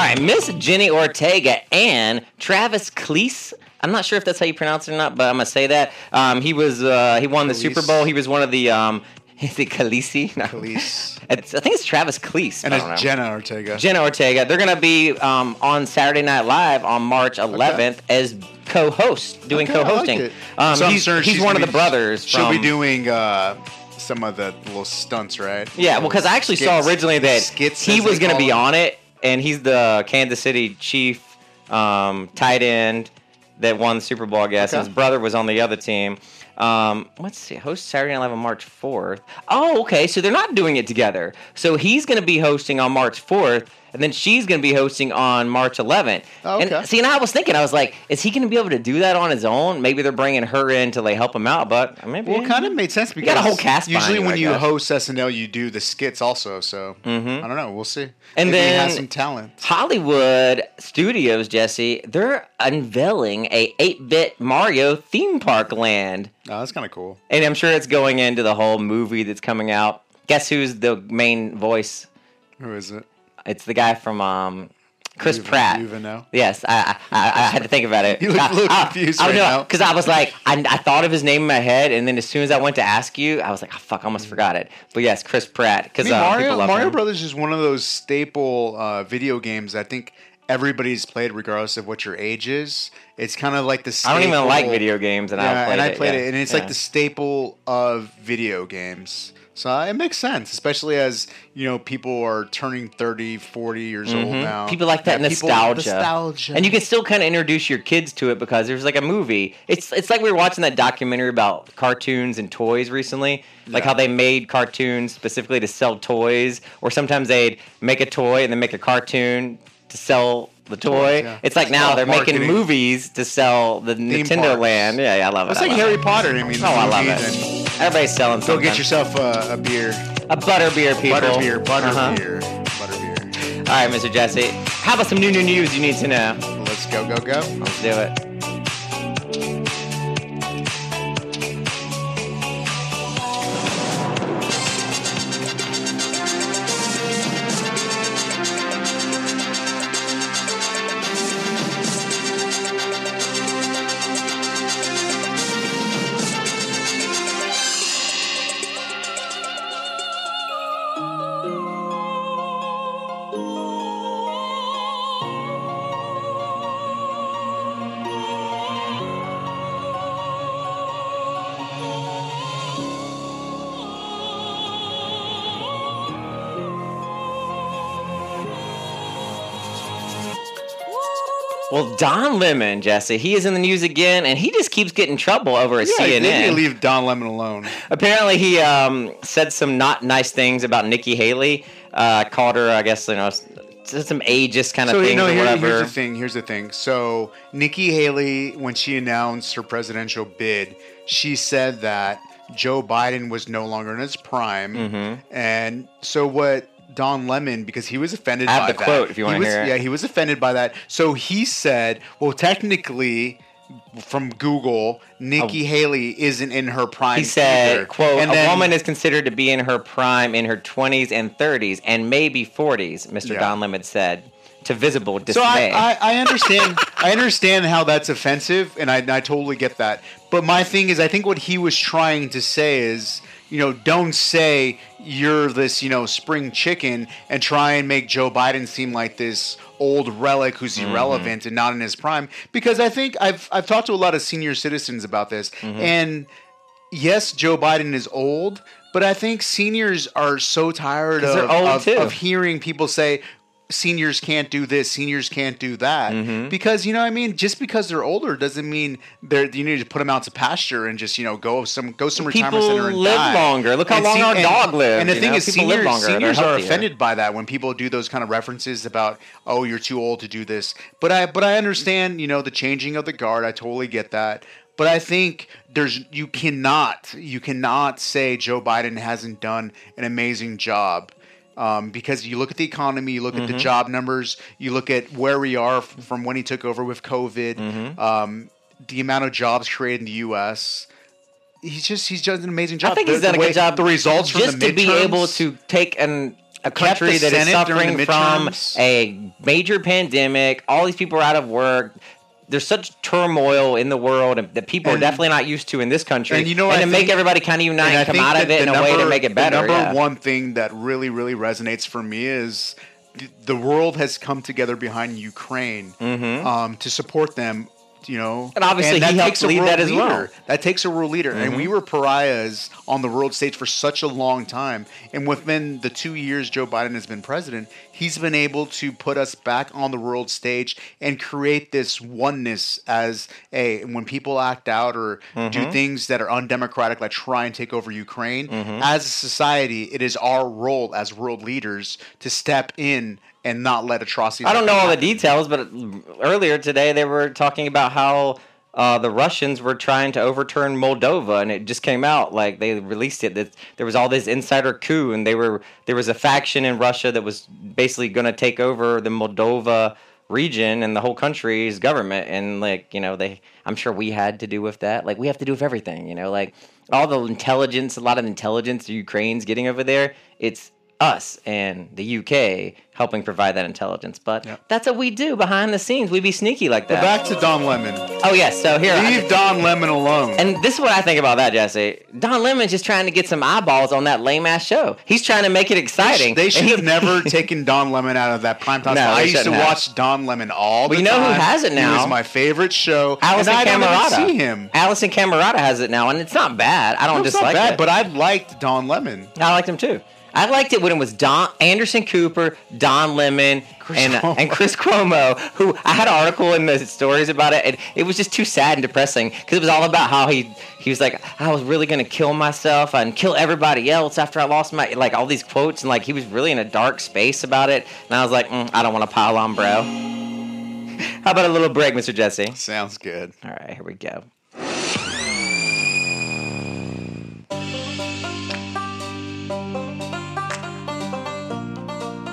All right, Miss Jenny Ortega and Travis Cleese. I'm not sure if that's how you pronounce it or not, but I'm gonna say that. Um, he was uh, he won the Super Bowl. He was one of the um, (laughs) is it Khaleesi? No. Khalees. (laughs) I think it's Travis Cleese. And know. it's Jenna Ortega. Jenna Ortega. They're going to be um, on Saturday Night Live on March 11th as co-host, doing Okay, co-hosting. it. um, So he's he's one of the be- brothers. She'll from, be doing uh, some of the little stunts, right? Yeah, well, because I actually saw originally that Skits, he was going to be on it, and he's the Kansas City Chief um, tight end that won the Super Bowl, I guess. Okay. his brother was on the other team. Um, let's see, host Saturday Night Live on March 4th. Oh, okay, so they're not doing it together. So he's going to be hosting on March 4th, and then she's going to be hosting on March 11th. Oh, okay. And see, and I was thinking, I was like, is he going to be able to do that on his own? Maybe they're bringing her in to like help him out, but maybe. Well, it kind of made sense because You got a whole cast usually you, when I you guess. host SNL, you do the skits also. So Mhm. I don't know. We'll see. And Maybe he then has some talent. Hollywood Studios, Jesse, they're unveiling a 8-bit Mario theme park land. Oh, that's kind of cool. And I'm sure it's going into the whole movie that's coming out. Guess who's the main voice? Who is it? It's the guy from um, Chris You Pratt. know? Yes, I, I, I, I had to think about it. (laughs) You look a little I, confused I, right now. Because I was like, I, I thought of his name in my head, and then as soon as I went to ask you, I was like, oh, fuck, I almost forgot it. But yes, Chris Pratt. I Because mean, uh, Mario, Mario him. Brothers is one of those staple uh, video games. I think everybody's played, regardless of what your age is. It's kind of like the. I don't even like video games, and I played and I it, played yeah. it, and it's Yeah. like the staple of video games. So uh, it makes sense, especially as you know people are turning 30, 40 years old Mhm. now. People like that Yeah, people- nostalgia. nostalgia. and you can still kind of introduce your kids to it because there's like a movie. It's it's like we were watching that documentary about cartoons and toys recently, like how they made cartoons specifically to sell toys, or sometimes they'd make a toy and then make a cartoon to sell the toy. yeah. It's like now they're making movies to sell the Nintendo parks. Land. Yeah, yeah, I love it. It's I like Harry it. Potter. I mean, Oh, I love it. Everybody's selling. Go something. get yourself a, a beer. a butter beer, people. Butter beer. Butter Uh-huh. beer. Butter beer. right, Mr. Jesse. How about some new new news you need to know? Let's go, go, go. Let's do it. Don Lemon, Jesse, he is in the news again, and he just keeps getting trouble over at Yeah, need to leave Don Lemon alone. Apparently, he um, said some not nice things about Nikki Haley. Uh, called her, I guess, you know, some ageist kind of so things you know, or here- whatever. here's the thing. Here's the thing. So Nikki Haley, when she announced her presidential bid, she said that Joe Biden was no longer in his prime, Mm-hmm. and so what? Don Lemon, because he was offended I have by the that. quote if you He wanna was- hear it. Yeah, he was offended by that. So he said, "Well, technically." From Google, Nikki Haley isn't in her prime. He said, either. "quote And A then- woman is considered to be in her prime in her 20s and 30s and maybe 40s." Mr. Yeah. Don Lemon said to visible dismay. So I, I, I understand I understand how that's offensive, and I, I totally get that. But my thing is, I think what he was trying to say is, you know, don't say you're this, you know, spring chicken and try and make Joe Biden seem like this old relic who's Mm-hmm. irrelevant and not in his prime. Because I think I've I've talked to a lot of senior citizens about this, Mm-hmm. and yes, Joe Biden is old. But I think seniors are so tired of, of, of hearing people say seniors can't do this, seniors can't do that. Mm-hmm. Because you know, what I mean, just because they're older doesn't mean they're you need to put them out to pasture and just you know go some go some retirement center and live die. longer. Look how And long our and- dog lived, And the thing know? is, People live seniors, longer, they're seniors are offended by that when people do those kind of references about oh you're too old to do this. But I but I understand you know the changing of the guard. I totally get that. But I think there's you cannot you cannot say Joe Biden hasn't done an amazing job. Um, because you look at the economy, you look at the Mhm. job numbers, you look at where we are from when he took over with COVID, Mm-hmm. um, the amount of jobs created in the U.S. He's just he's done an amazing job. I think The- he's done a way- good job. The results from just the to be able to take an a country that is Senate during suffering from a major pandemic. All these people are out of work. There's such turmoil in the world and that people are definitely not used to in this country. And you know, and to make everybody kind of unite and and come out of it in the a way to make it better. Number yeah. one thing that really, really resonates for me is the world has come together behind Ukraine um, to support them. You know, Mm-hmm. And obviously he helped takes a lead world that as well. leader. That takes a world leader, and Mhm. we were pariahs on the world stage for such a long time. And within the two years Joe Biden has been president, he's been able to put us back on the world stage and create this oneness as a when people act out or do Mhm. things that are undemocratic, like try and take over Ukraine. Mhm. As a society, it is our role as world leaders to step in and not let atrocities. I don't know all the details, but earlier today they were talking about how uh, the Russians were trying to overturn Moldova, and it just came out like they released it that there was all this insider coup, and they were there was a faction in Russia that was basically going to take over the Moldova region and the whole country's government, and like you know they, I'm sure we had to do with that. Like we have to do with everything, you know, like all the intelligence, a lot of intelligence the Ukraine's getting over there. It's us and the UK helping provide that intelligence. But that's what we do behind the scenes. We be sneaky like that. back to Don Lemon. Oh yes, so here Leave Don Lemon alone. and this is what I think about that, Jesse. Don Lemon's just trying to get some eyeballs on that lame ass show. He's trying to make it exciting. They should And he- have never (laughs) taken Don Lemon out of that primetime. No, spot. I used to have. watch Don Lemon all the Well, you know who has it He now? was my favorite show. Allison and I don't Camerata. even see him. Alisyn Camerota has it now, and it's not bad. I don't No, it's dislike not bad, it. but I liked Don Lemon. I liked him too. I liked it when it was Don Anderson Cooper, Don Lemon, and Cuomo. and Chris Cuomo. Who I had an article in the stories about it, and it was just too sad and depressing because it was all about how he he was like, I was really gonna kill myself and kill everybody else after I lost my like all these quotes, and like he was really in a dark space about it. And I was like, mm, I don't want to pile on, bro. (laughs) How about a little break, Mr. Jesse? Sounds good. All right, here we go.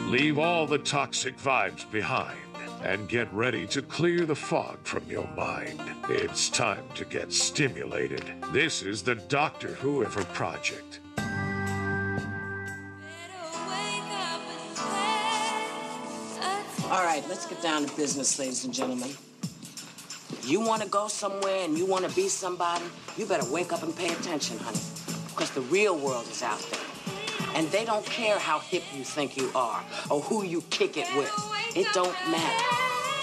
Leave all the toxic vibes behind and get ready to clear the fog from your mind. It's time to get stimulated. This is the Doctor Whoever Project. All right, let's get down to business, ladies and gentlemen. You want to go somewhere and you want to be somebody, you better wake up and pay attention, honey. Because the real world is out there. And they don't care how hip you think you are or who you kick it with. It don't matter.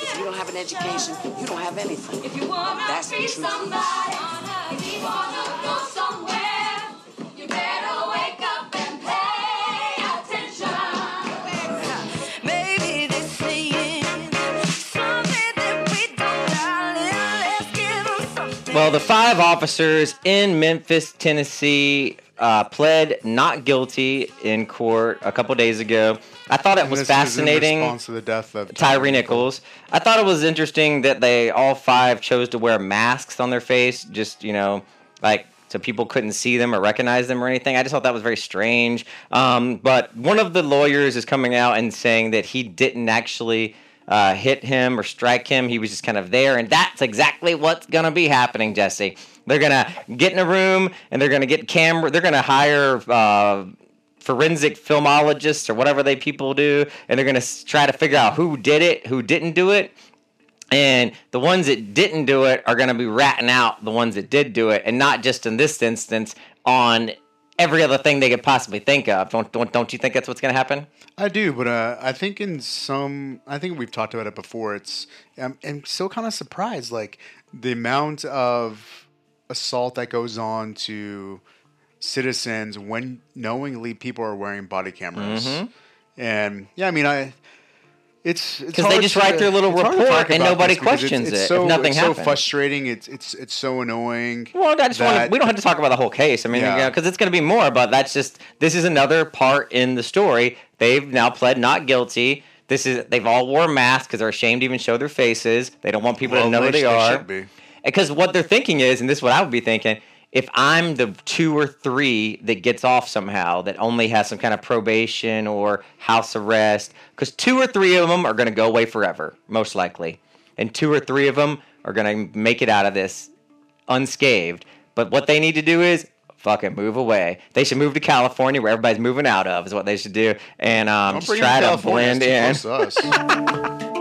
If you don't have an education, you don't have anything. If you want That's the truth. If you wanna go somewhere, you better wake up and pay attention. Maybe they're saying something that we don't, darling. Let's give 'em something. Well, the five officers in Memphis, Tennessee, uh, pled not guilty in court a couple days ago. I thought it And was this is in fascinating. response to the death of Tyre Nichols. I thought it was interesting that they all five chose to wear masks on their face, just you know, like so people couldn't see them or recognize them or anything. I just thought that was very strange. Um, but one of the lawyers is coming out and saying that he didn't actually. Uh, hit him or strike him. He was just kind of there, and that's exactly what's gonna be happening, Jesse. They're gonna get in a room and they're gonna get camera. They're gonna hire uh, forensic filmologists or whatever they people do, and they're gonna try to figure out who did it, who didn't do it, and the ones that didn't do it are gonna be ratting out the ones that did do it, and not just in this instance on every other thing they could possibly think of. Don't don't, don't you think that's what's gonna happen? I do, but uh, I think in some, I think we've talked about it before. It's I'm, I'm still kind of surprised, like the amount of assault that goes on to citizens when knowingly people are wearing body cameras. Mhm. And yeah, I mean, I it's because they just write their little to report and nobody questions it's, it it's if so, nothing it's happened. so frustrating. It's it's it's so annoying. Well, I just want. We don't have to talk about the whole case. I mean, Yeah. because it's going to be more. But that's just. This is another part in the story. They've now pled not guilty. This is. They've all wore masks because they're ashamed to even show their faces. They don't want people Well, to know who they they are. Because what they're thinking is, and this is what I would be thinking, if I'm the two or three that gets off somehow, that only has some kind of probation or house arrest, because two or three of them are going to go away forever, most likely, and two or three of them are going to make it out of this unscathed. But what they need to do is fucking move away. They should move to California, where everybody's moving out of, is what they should do, and um, just try to blend in. (laughs)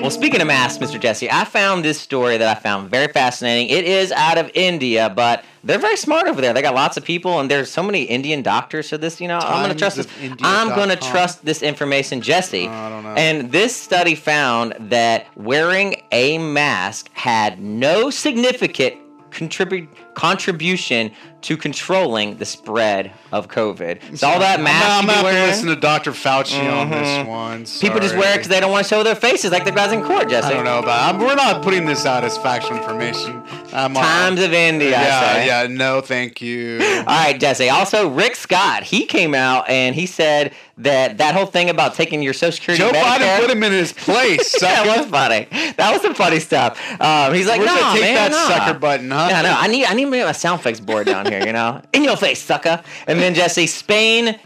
Well, speaking of masks, Mr. Jesse, I found this story that I found very fascinating. It is out of India, but they're very smart over there. They got lots of people, and there's so many Indian doctors. So this, you know, I'm going to trust this. I'm going to trust this information, Jesse. I don't know. And this study found that wearing a mask had no significant contribute contribution to controlling the spread of COVID. So all that I'm mask not- I'm you gonna wearing- listen to Dr. Fauci on this Mhm. one. People just wear it because they don't want to show their faces like the guys in court, Jesse. I don't know about. I'm, we're not putting this out as factual information. I'm, Times of India, Yeah, yeah. No, thank you. All right, Jesse. Also, Rick Scott, he came out and he said that that whole thing about taking your Social Security Joe Medicare, Biden put him in his place. (laughs) that was funny. That was some funny stuff. Um, he's like, Where's no, take man, that nah." sucker button, huh? No, no. I need, I need me a sound effects board down here. You know, in your face, sucker. And then Jesse, Spain.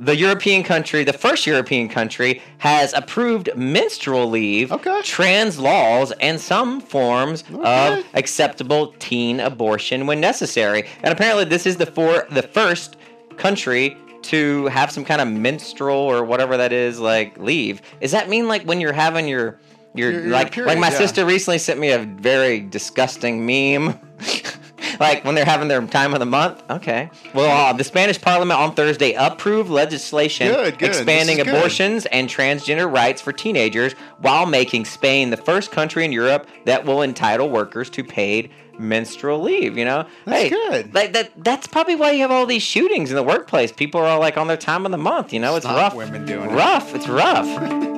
The European country, the first European country, has approved menstrual leave, okay. trans laws, and some forms of acceptable teen abortion when necessary. And apparently, this is the for the first country to have some kind of menstrual or whatever that is like leave. Does that mean like when you're having your your, Your- your like period, like my yeah. sister recently sent me a very disgusting meme. (laughs) (laughs) like when they're having their time of the month. Okay. Well, uh, the Spanish Parliament on Thursday approved legislation Good, good. expanding is good. abortions and transgender rights for teenagers, while making Spain the first country in Europe that will entitle workers to paid menstrual leave. You know, That's hey, good. Like that. That's probably why you have all these shootings in the workplace. People are all like on their time of the month. You know, it's rough. women doing it. rough. It's rough. (laughs)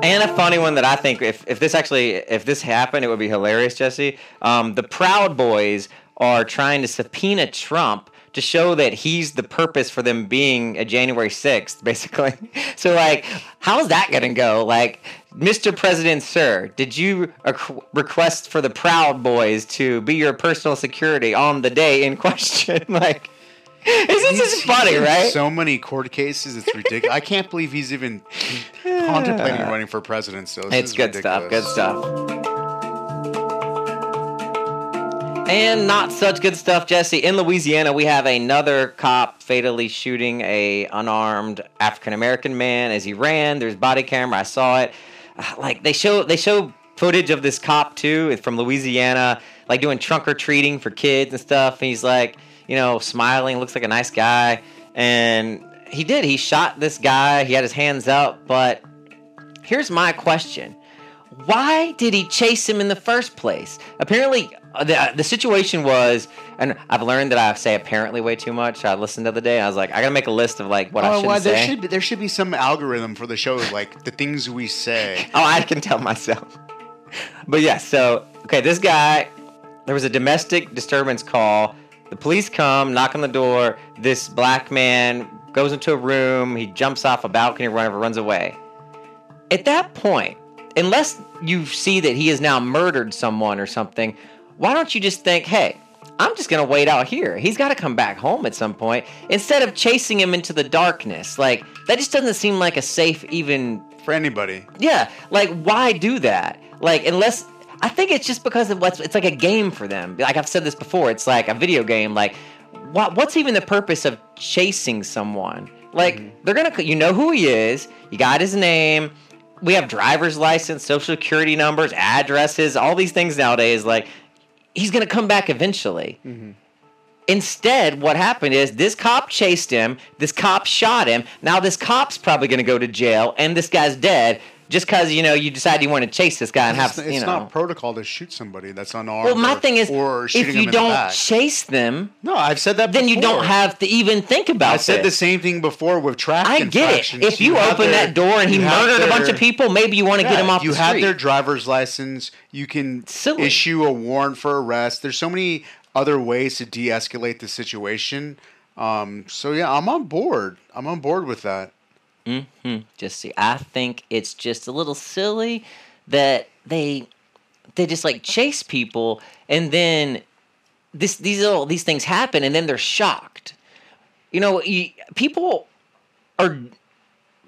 And a funny one that I think if, if this actually if this happened, it would be hilarious, Jesse. Um, the Proud Boys are trying to subpoena Trump to show that he's the purpose for them being a January sixth, (laughs) basically. So like, how's that gonna go? Like, Mr. President, sir, did you request for the Proud Boys to be your personal security on the day in (laughs) question? like. (laughs) Isn't this funny, right? So many court cases, it's ridiculous. I can't believe he's even contemplating (laughs) running for president. So It's is good stuff. Good stuff. And not such good stuff, Jesse. In Louisiana, we have another cop fatally shooting a unarmed African American man as he ran. There's body camera. I saw it. (sighs) Like they show they show footage of this cop too from Louisiana, like doing trunk or treating for kids and stuff. And he's like, you know, smiling, looks like a nice guy. And he did. He shot this guy. He had his hands up, but here's my question why did he chase him in the first place apparently uh, the, uh, the situation was and i've learned that i say apparently way too much i listened the other day i was like i gotta make a list of like what i Oh, shouldn't well, there say should be, there should be some algorithm for the show, like the things we say. (laughs) oh i can tell myself (laughs) but yeah so okay this guy there was a domestic disturbance call the police come knock on the door this black man goes into a room he jumps off a balcony or whatever runs away at that point, unless you see that he has now murdered someone or something, why don't you just think, hey, I'm just gonna wait out here. He's got to come back home at some point instead of chasing him into the darkness. Like that just doesn't seem like a safe even for anybody. Yeah, like why do that? Like unless I think it's just because of what's it's like a game for them. Like I've said this before, it's like a video game. Like what what's even the purpose of chasing someone? Like mm-hmm. they're gonna you know who he is. You got his name. We have driver's license, social security numbers, addresses, all these things nowadays. Like he's gonna come back eventually. Mm-hmm. Instead, what happened is this cop chased him. This cop shot him. Now this cop's probably going to go to jail, and this guy's dead just because you know you decide you want to chase this guy and have It's, it's you know. not protocol to shoot somebody that's unarmed. well, my or- thing is, if you don't back. chase them, no, I've said that. then you don't have to even think about. It. I said the same thing before with traffic. I get it. If you, have open their- that door and he you murdered a bunch of people, maybe you want to get him off You the have street. their driver's license. You can issue a warrant for arrest. There's so many other ways to de-escalate the situation. Um, so yeah, I'm on board. I'm on board with that. Hmm Just see, I think it's just a little silly that they they just like chase people and then this these little these things happen and then they're shocked. You know, you, people are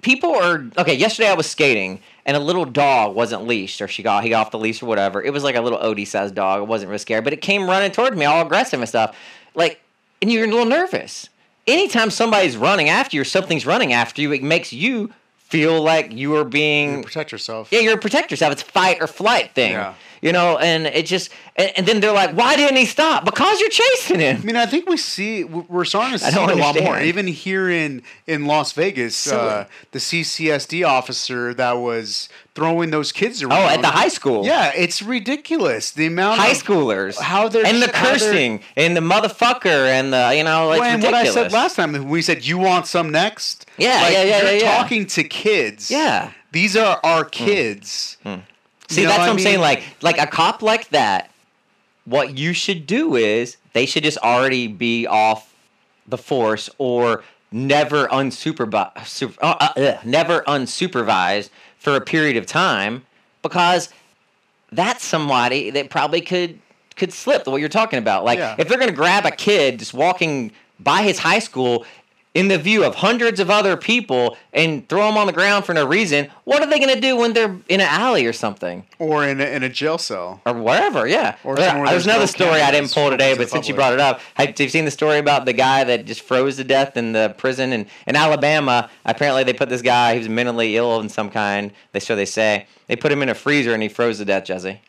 people are okay. Yesterday I was skating and a little dog wasn't leashed or she got he got off the leash or whatever. It was like a little Odie sized dog. It wasn't really scared, but it came running towards me all aggressive and stuff. Like, and you're a little nervous. Anytime somebody's running after you or something's running after you, it makes you feel like you are being protect yourself. Yeah, you're protect yourself. It's fight or flight thing. Yeah. You know, and it just and, and then they're like, "Why didn't he stop?" Because you're chasing him. I mean, I think we see we're starting to see it a lot more. Even here in in Las Vegas, uh, the CCSD officer that was throwing those kids around. Oh, at the high school. Yeah, it's ridiculous. The amount of High schoolers, how they're and the cursing and the motherfucker and the you know, like Well, and what I said last time, we said you want some next. Yeah, Like, yeah, yeah, You're yeah, yeah. talking to kids. Yeah. Hmm. these are our kids. See, You know that's what I I'm saying. Like, like a cop like that, what you should do is they should just already be off the force or never unsupervised, super, uh, uh, ugh, never unsupervised for a period of time because that's somebody that probably could could slip. What you're talking about, like Yeah. if they're going to grab a kid just walking by his high school. In the view of hundreds of other people and throw them on the ground for no reason, what are they going to do when they're in an alley or something? Or in a, in a jail cell. or wherever. Yeah. Or Yeah, There's another no story I didn't pull today, but since you brought it up, have you seen the story about the guy that just froze to death in the prison in, in Alabama? Apparently, they put this guy. He was mentally ill in some kind. They so they say they put him in a freezer and he froze to death. Jesse.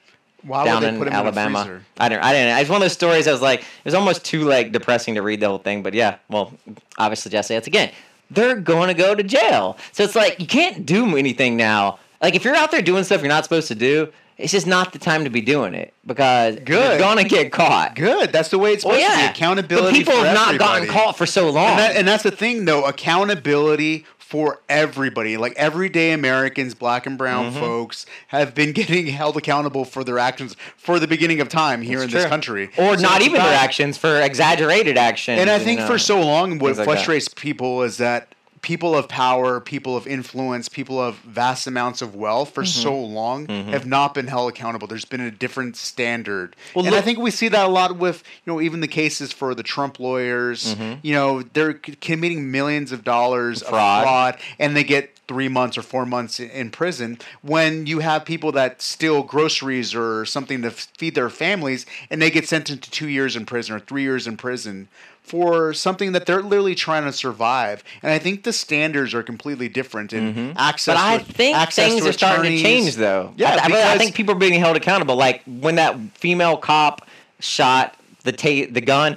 Why down in Alabama. in? I didn't. I didn't. It's one of those stories. I was like, it was almost too like depressing to read the whole thing. But yeah, well, obviously, Jesse, it's again, they're going to go to jail. So it's like you can't do anything now. Like if you're out there doing stuff you're not supposed to do, it's just not the time to be doing it because you're Good. gonna get caught. Good. That's the way it's Well, supposed to yeah. be. Accountability. But people have not everybody. gotten caught for so long. And, that, and that's the thing, though. Accountability for everybody, like everyday Americans, black and brown Mhm. folks, have been (laughs) getting held accountable for their actions for the beginning of time here It's in this country, or So not even their actions for exaggerated action. And I think for so long, what things like that. frustrates people is that people of power, people of influence, people of vast amounts of wealth for Mhm. so long Mhm. have not been held accountable. There's been a different standard. Well, and I think we see that a lot with, you know, even the cases for the Trump lawyers. Mhm. You know, they're committing millions of dollars Fraud. of fraud and they get three months or four months in prison when you have people that steal groceries or something to feed their families and they get sentenced to two years in prison or three years in prison for something that they're literally trying to survive. And I think the standards are completely different in mm-hmm. access. But I to- think access things are starting to change, though. Yeah, I, I, really- I think people are being held accountable. Like when that female cop shot the ta- the gun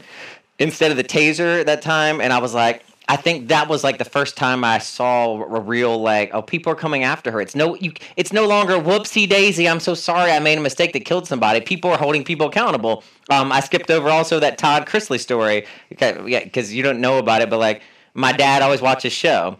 instead of the taser that time, and I was like. I think that was like the first time I saw a real like oh people are coming after her. It's no you it's no longer whoopsie daisy. I'm so sorry I made a mistake that killed somebody. People are holding people accountable. Um, I skipped over also that Todd Chrisley story Okay, yeah because you don't know about it, but like my dad always watches show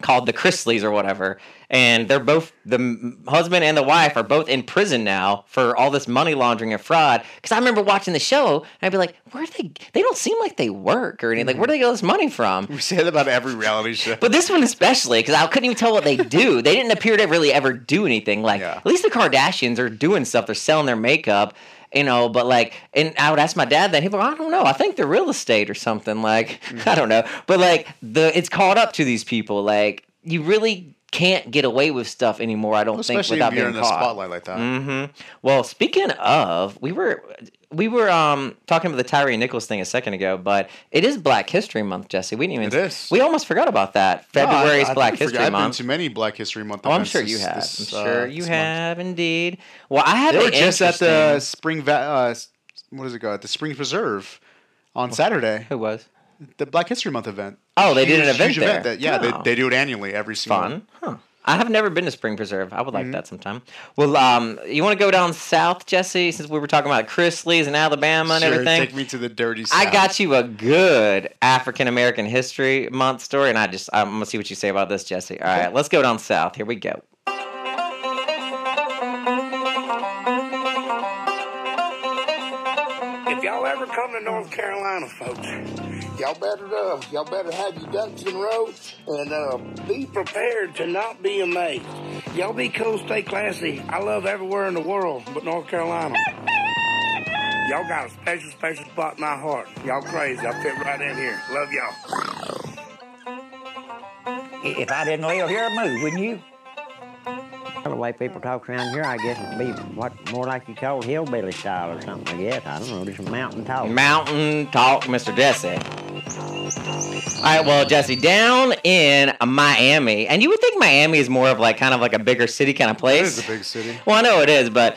called the Chrisleys or whatever, and they're both the husband and the wife are both in prison now for all this money laundering and fraud. Because I remember watching the show, and I'd be like, "Where do they? They don't seem like they work or anything. Like, where do they get all this money from?" We say that about every reality show. But this one especially, because I couldn't even tell what they do. They didn't appear to really ever do anything. Like at least the Kardashians are doing stuff. They're selling their makeup, you know. But like, and I would ask my dad that he'd be like, I don't know. I think they're real estate or something. Like (laughs) I mm. don't know. But like the it's caught up to these people. Like you really can't get away with stuff anymore. I don't think without being in the caught. spotlight like that. Mm-hmm. Well, speaking of, we were we were um talking about the Tyre Nichols thing a second ago, but it is Black History Month, Jesse. We didn't even. It is. We almost forgot about that. No, February is I Black History forget- I've been Month. to many Black History Month. Oh, I'm sure you this- have. this, I'm uh, sure you this month. have indeed. Well, I have They were just at the Spring. Va- uh, what is it called? The Spring Preserve on Saturday. Who was? The Black History Month event. Oh, they did an event huge there. that- yeah, Oh. they, they do it annually every single. Fun. Huh. I have never been to Spring Preserve. I would Mm-hmm. like that sometime. Well, um, you want to go down south, Jesse? Since we were talking about Chrisley's and Alabama and Sure, everything. Take me to the dirty. I got you a good African American History Month story, and I just I'm gonna see what you say about this, Jesse. All right, let's go down south. Here we go. If y'all ever come to North Carolina, folks, y'all better uh, y'all better have your ducks in a row and uh, be prepared to not be amazed. Y'all be cool, stay classy. I love everywhere in the world, but North Carolina. Y'all got a special, special spot in my heart. Y'all crazy. I fit right in here. Love y'all. If I didn't live here, I'd move, wouldn't you? The way people talk around here, I guess it'd be what more like you call hillbilly style or something. I guess I don't know, just mountain talk. Mountain Talk, Mr. Jesse. All right, well, Jesse, down in Miami, and you would think Miami is more of like kind of like a bigger city kind of place. is a big city. Well, I know it is, but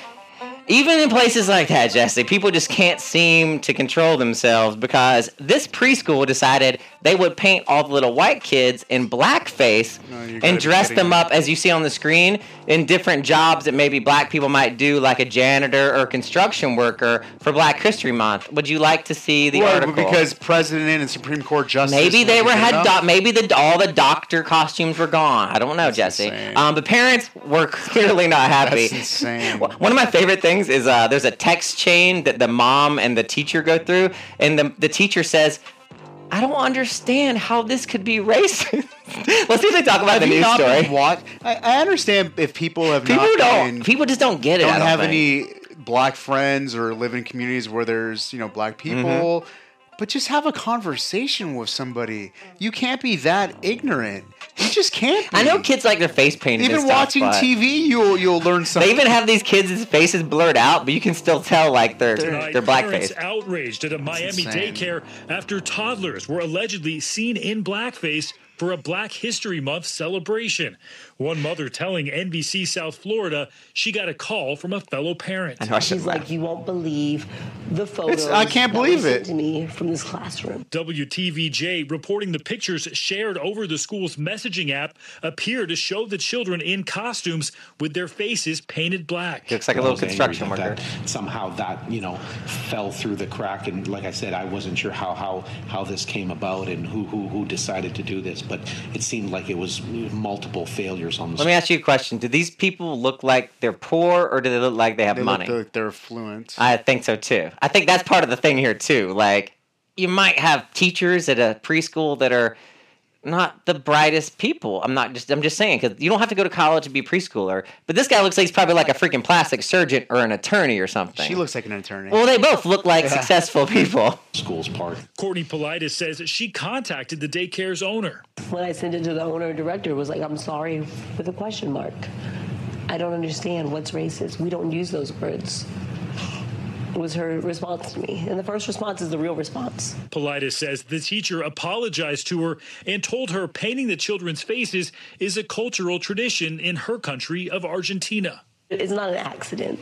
even in places like that, Jesse, people just can't seem to control themselves because this preschool decided they would paint all the little white kids in blackface gotta and dress them me. up, as you see on the screen, in different jobs that maybe black people might do, like a janitor or construction worker for Black History Month. Would you like to see the Well, article? because President and Supreme Court Justice. Maybe they were had do- maybe the all the doctor costumes were gone. I don't know, Jesse. Um, the parents were (laughs) clearly not happy. That's insane. One of my favorite things is uh, there's a text chain that the mom and the teacher go through, and the the teacher says. I don't understand how this could be (laughs) racist. Let's see if they talk about Have the news story. watch- I, I understand if people have People not don't. been- People just don't get it. don't I don't have think. any black friends or live in communities where there's you know black Mm-hmm. people. But just have a conversation with somebody. You can't be that ignorant. You just can't. Be. I know kids like their face painted. Even and stuff, watching but TV, you'll you'll learn something. They even have these kids' faces blurred out, but you can still tell like they're Tonight, they're parents blackface. outraged at a Miami insane. daycare after toddlers were allegedly seen in blackface for a Black History Month celebration. One mother telling NBC South Florida she got a call from a fellow parent. She's like, you won't believe the photos. I can't believe it. To me from this classroom. WTVJ reporting the pictures shared over the school's messaging app appear to show the children in costumes with their faces painted black. Looks like a little construction worker. that somehow that you know fell through the crack, and like I said, I wasn't sure how how how this came about and who who who decided to do this, but it seemed like it was multiple failures on the. Let me ask you a question: Do these people look like they're poor, or do they look like they have They money? look like they're affluent. I think so too. I think that's part of the thing here too. Like, you might have teachers at a preschool that are not the brightest people. I'm not just. I'm just saying because you don't have to go to college to be a preschooler. But this guy looks like he's probably like a freaking plastic surgeon or an attorney or something. She looks like an attorney. Well, they both look like (laughs) successful people. School's part. Courtney Politis says that she contacted the daycare's owner. When I sent it to the owner and director, it was like, I'm sorry with a question mark. I don't understand what's racist. We don't use those words. Was her response to me. And the first response is the real response. Politis says the teacher apologized to her and told her painting the children's faces is a cultural tradition in her country of Argentina. It's not an accident.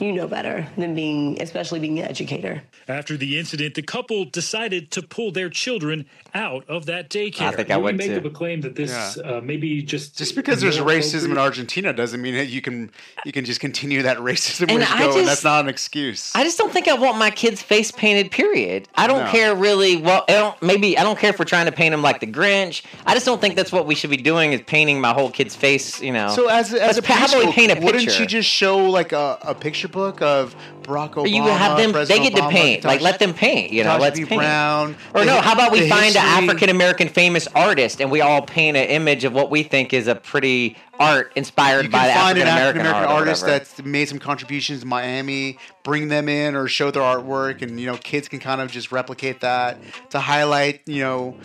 You know better than being, especially being an educator. After the incident, the couple decided to pull their children out of that daycare. I think I What would you make too. of a claim that this Yeah. uh, maybe just Just because there's more racism in? Argentina doesn't mean that you can you can just continue that (laughs) racism And where you I go, and just- that's not an excuse. I just don't think I want my kids face painted. Period. I don't No. care really. Well, I don't. Maybe I don't care if we're trying to paint them like the Grinch. I just don't think that's what we should be doing. Is painting my whole kid's face. You know. So as as Let's a pa- how about we paint a picture? wouldn't you just show like a, a picture book of Barack Obama? you have them. They President get to paint. like let them paint. You know. Let's B. paint. Brown. Or the no? How about we find an African American famous artist and we all paint an image of what we think is a pretty art inspired by the find an African American art artist that's made some contributions in Miami, bring them in or show their artwork, and you know kids can kind of just replicate that to highlight you know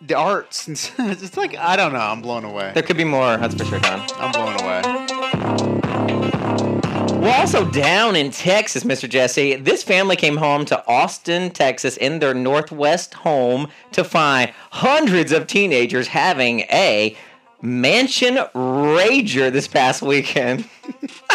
the arts. (laughs) It's like I don't know, I'm blown away. There could be more. That's for sure, Don. I'm blown away. Well, also down in Texas, Mr. Jesse, this family came home to Austin, Texas, in their Northwest home to find hundreds of teenagers having a mansion rager this past weekend.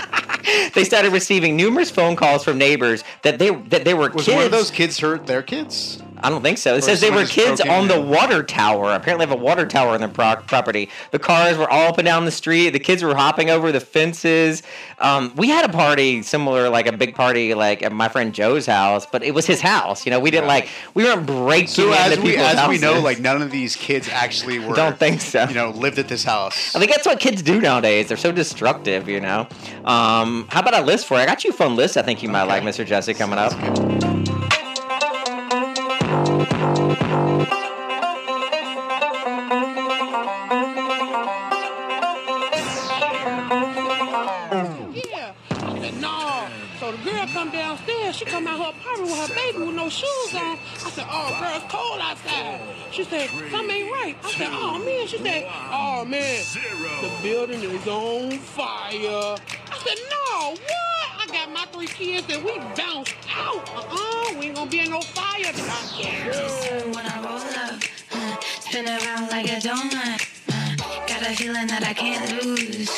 (laughs) they started receiving numerous phone calls from neighbors that they that they were Was kids. one of those kids hurt their kids? I don't think so. It says they were kids on the water tower. Apparently, they have a water tower on their pro- property. The cars were all up and down the street. The kids were hopping over the fences. Um, we had a party similar, like a big party, like at my friend Joe's house, but it was his house. You know, we didn't like we weren't breaking So into as we people's as we know, like none of these kids actually (laughs) were. Don't think so. You know, lived at this house. I think that's what kids do nowadays. They're so destructive, you know. Um, how about a list for you? I got you a fun list. I think you might like, Mr. Jesse, coming up. Yeah. Shoes on. I said, oh, girl, it's cold outside. She said, something ain't right. I said, oh, man. She said, oh, man. The building is on fire. I said, no, what? I got my three kids and we bounced out. Uh-uh, we ain't gonna be in no fire. When I roll up, uh, spin around like a donut. Uh, got a feeling that I can't lose.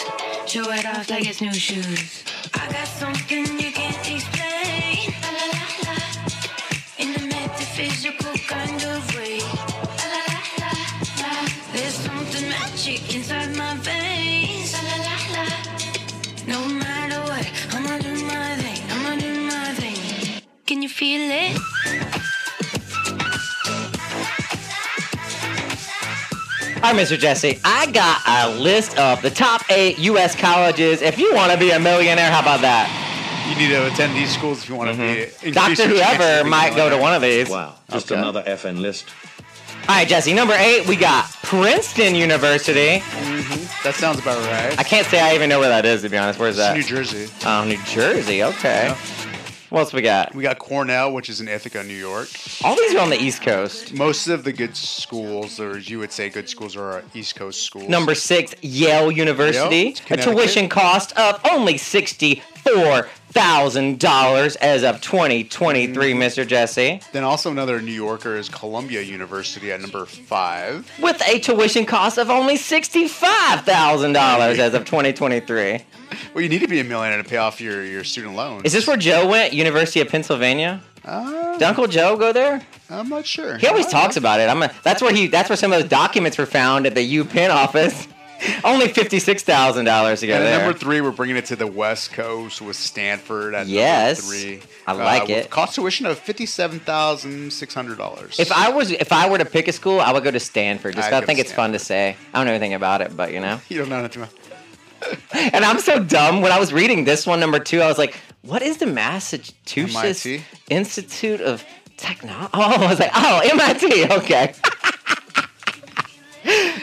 Show it off like it's new shoes. I got something you can't explain. Can you feel it? All right, Mr. Jesse, I got a list of the top eight U.S. colleges. If you want to be a millionaire, how about that? You need to attend these schools if you want to be. Mm-hmm. increase Doctor your chances of whoever might go to one of these. Wow, just Okay. another FN list. All right, Jesse, number eight, we got Princeton University. Mm-hmm. That sounds about right. I can't say I even know where that is, to be honest. Where's It's that? New Jersey. Oh, New Jersey. Okay. What else we got? We got Cornell, which is in Ithaca, New York. All these are on the East Coast. Most of the good schools, or as you would say good schools, are East Coast schools. Number six, Yale University. Yale, a tuition cost of only sixty-four thousand dollars as of 2023, Mr. Jesse. Then also another New Yorker is Columbia University at number five. With a tuition cost of only sixty-five thousand dollars as of 2023. (laughs) Well, you need to be a millionaire to pay off your, your student loans. Is this where Joe went? University of Pennsylvania? Uh, Did Uncle Joe go there? I'm not sure. He always talks about it. I'm a, that's where he. That's where some of those documents were found at the U Penn office. (laughs) Only fifty-six thousand dollars to go And there. number three, we're bringing it to the West Coast with Stanford at Yes. number three. I like with it. Cost tuition of fifty-seven thousand six hundred dollars. If I was, if I were to pick a school, I would go to Stanford. Just I think it's fun to say. I don't know anything about it, but you know. (laughs) you don't know nothing about. (laughs) And I'm so dumb. When I was reading this one, number two, I was like, "What is the Massachusetts MIT? Institute of Technology?" Oh, I was like, "Oh, MIT." Okay.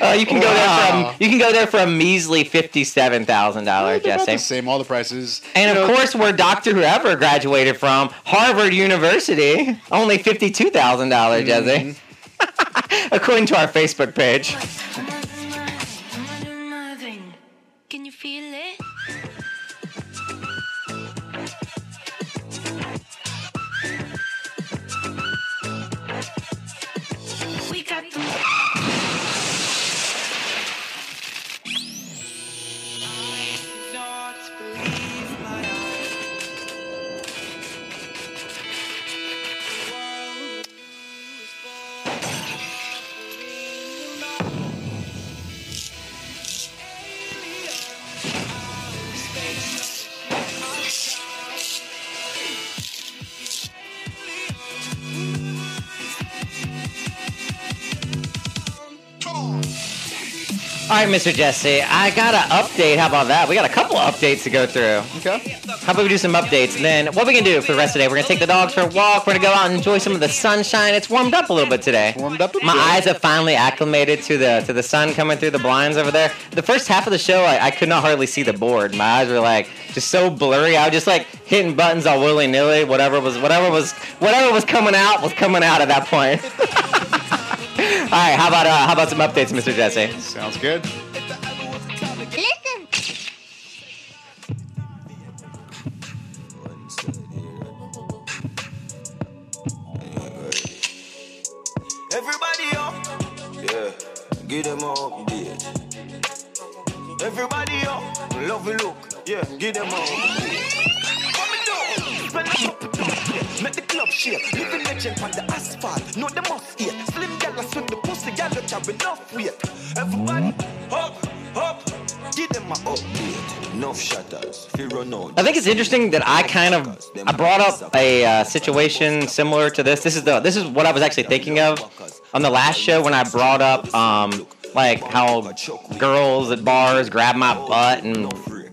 (laughs) Uh, you can go there from you can go there for a measly fifty-seven thousand dollars, They're Jesse. the same, all the prices. And You of know, course, where Doctor Whoever graduated from, Harvard University, only fifty-two thousand dollars, Jesse. (laughs) According to our Facebook page. Mr. Jesse, I got an update. How about that? We got a couple of updates to go through. Okay. How about we do some updates? And then what we can do for the rest of the day? We're to take the dogs for a walk. We're to go out and enjoy some of the sunshine. It's warmed up a little bit today. Warmed up. My eyes have finally acclimated to the to the sun coming through the blinds over there. The first half of the show, I, I could not hardly see the board. My eyes were like just so blurry. I was just like hitting buttons all willy nilly. Whatever was whatever was whatever was coming out was coming out at that point. (laughs) all right, how about uh, how about some updates, Mr. Jesse? Sounds good. Everybody up. Yeah, give them a update. Everybody up. Love you look. Yeah, give them a update. Spend a couple. Make the club shake. Legend on the asphalt. Know the must eat. Slim gal swim the pussy enough weight. Everybody up, up. Give them out. I think it's interesting that I kind of I brought up a uh, situation similar to this. This is the this is what I was actually thinking of on the last show when I brought up um, like how girls at bars grab my butt and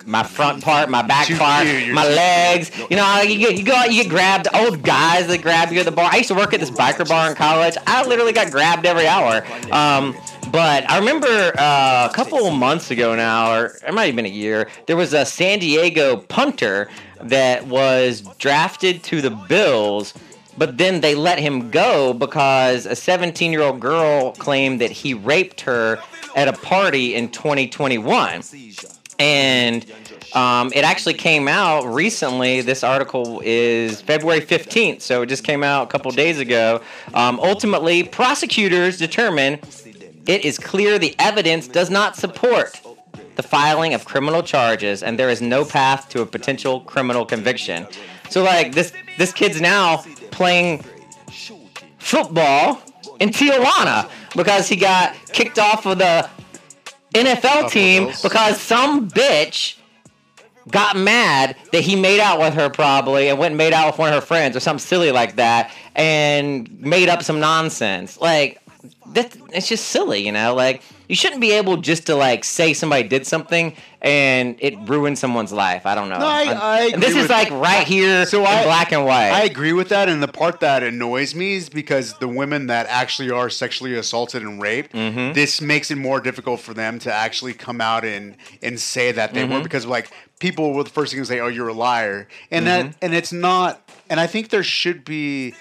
my front part, my back Too part, you're my legs. You know, you get you go out, you get grabbed. Old guys that grab you at the bar. I used to work at this biker bar in college. I literally got grabbed every hour. Um, but I remember uh, a couple months ago now, or it might have been a year, there was a San Diego punter that was drafted to the Bills, but then they let him go because a 17 year old girl claimed that he raped her at a party in 2021. And um, it actually came out recently. This article is February 15th, so it just came out a couple days ago. Um, ultimately, prosecutors determine it is clear the evidence does not support the filing of criminal charges, and there is no path to a potential criminal conviction. So, like this, this kid's now playing football in Tijuana because he got kicked off of the NFL team because some bitch got mad that he made out with her probably and went and made out with one of her friends or something silly like that and made up some nonsense. Like that it's just silly, you know? Like you shouldn't be able just to like say somebody did something and it ruined someone's life. I don't know. No, I, I'm- this is like right here so in I, black and white. I agree with that, and the part that annoys me is because the women that actually are sexually assaulted and raped, Mm-hmm. this makes it more difficult for them to actually come out and and say that they were Mhm. because like people will the first thing to say, "Oh, you're a liar," and Mhm. that and it's not. And I think there should be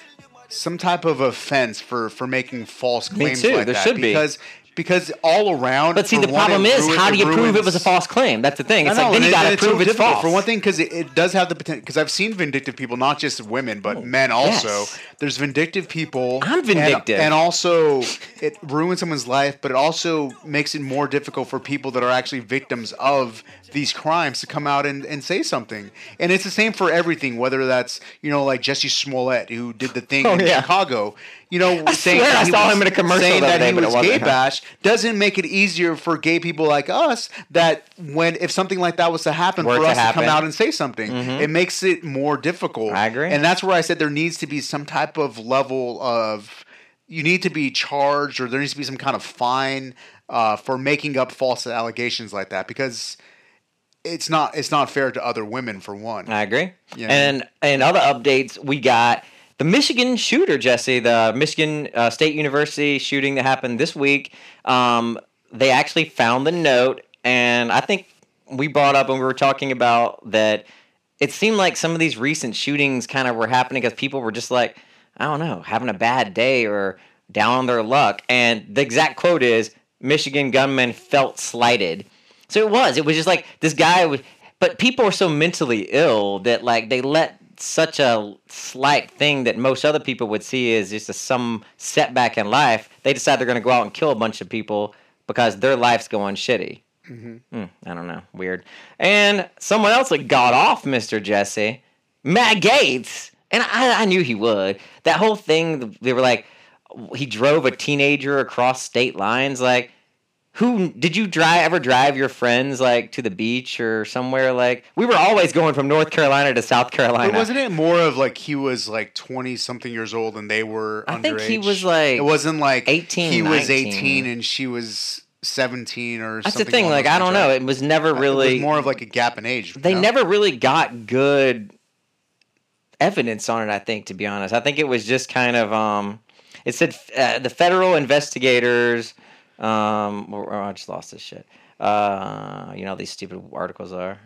some type of offense for for making false Me claims too, like there that should be. because because all around. but see, the one, problem it is, ruin- how do you prove it was a false claim? That's the thing. It's like then you got to it's so prove it's difficult. false. For one thing, because it, it does have the potential. Because I've seen vindictive people, not just women, but oh, men also. Oh, yes. There's vindictive people. I'm and- vindictive. And, also, it ruins someone's life, but it also makes it more difficult for people that are actually victims of these crimes to come out and, and say something. And it's the same for everything, whether that's, you know, like Jussie Smollett, who did the thing Oh, in yeah. Chicago. You know, I saying swear that I he saw was- him in a commercial saying that day, he was gay doesn't make it easier for gay people like us that when if something like that was to happen Were for to us to come out and say something, Mhm. it makes it more difficult. I agree. and that's where I said there needs to be some type of level of you need to be charged or there needs to be some kind of fine uh, for making up false allegations like that because it's not it's not fair to other women for one. I agree. Yeah. And and other updates we got the Michigan shooter Jesse, the Michigan uh, State University shooting that happened this week. Um, they actually found the note, and I think we brought up when we were talking about that. It seemed like some of these recent shootings kind of were happening because people were just like, I don't know, having a bad day or down on their luck. And the exact quote is, "Michigan gunman felt slighted." So it was. It was just like this guy was. But people are so mentally ill that like they let such a slight thing that most other people would see as just a, some setback in life. They decide they're going to go out and kill a bunch of people because their life's going shitty. Mhm. Hmm, I don't know. Weird. And someone else that got off Mr. Jesse, Matt Gaetz. And I, I knew he would. That whole thing, they were like, he drove a teenager across state lines. Like, who did you drive ever drive your friends like to the beach or somewhere? Like, we were always going from North Carolina to South Carolina. But wasn't it more of like he was like twenty something years old and they were I underage? think he was, like, it wasn't like 18, He was eighteen and she was seventeen or something. That's the thing. Like, I don't know. It was never It was really. more of like a gap in age. they no? never really got good evidence on it i think to be honest i think it was just kind of um it said uh, the federal investigators um or i just lost this shit. Uh you know how these stupid articles are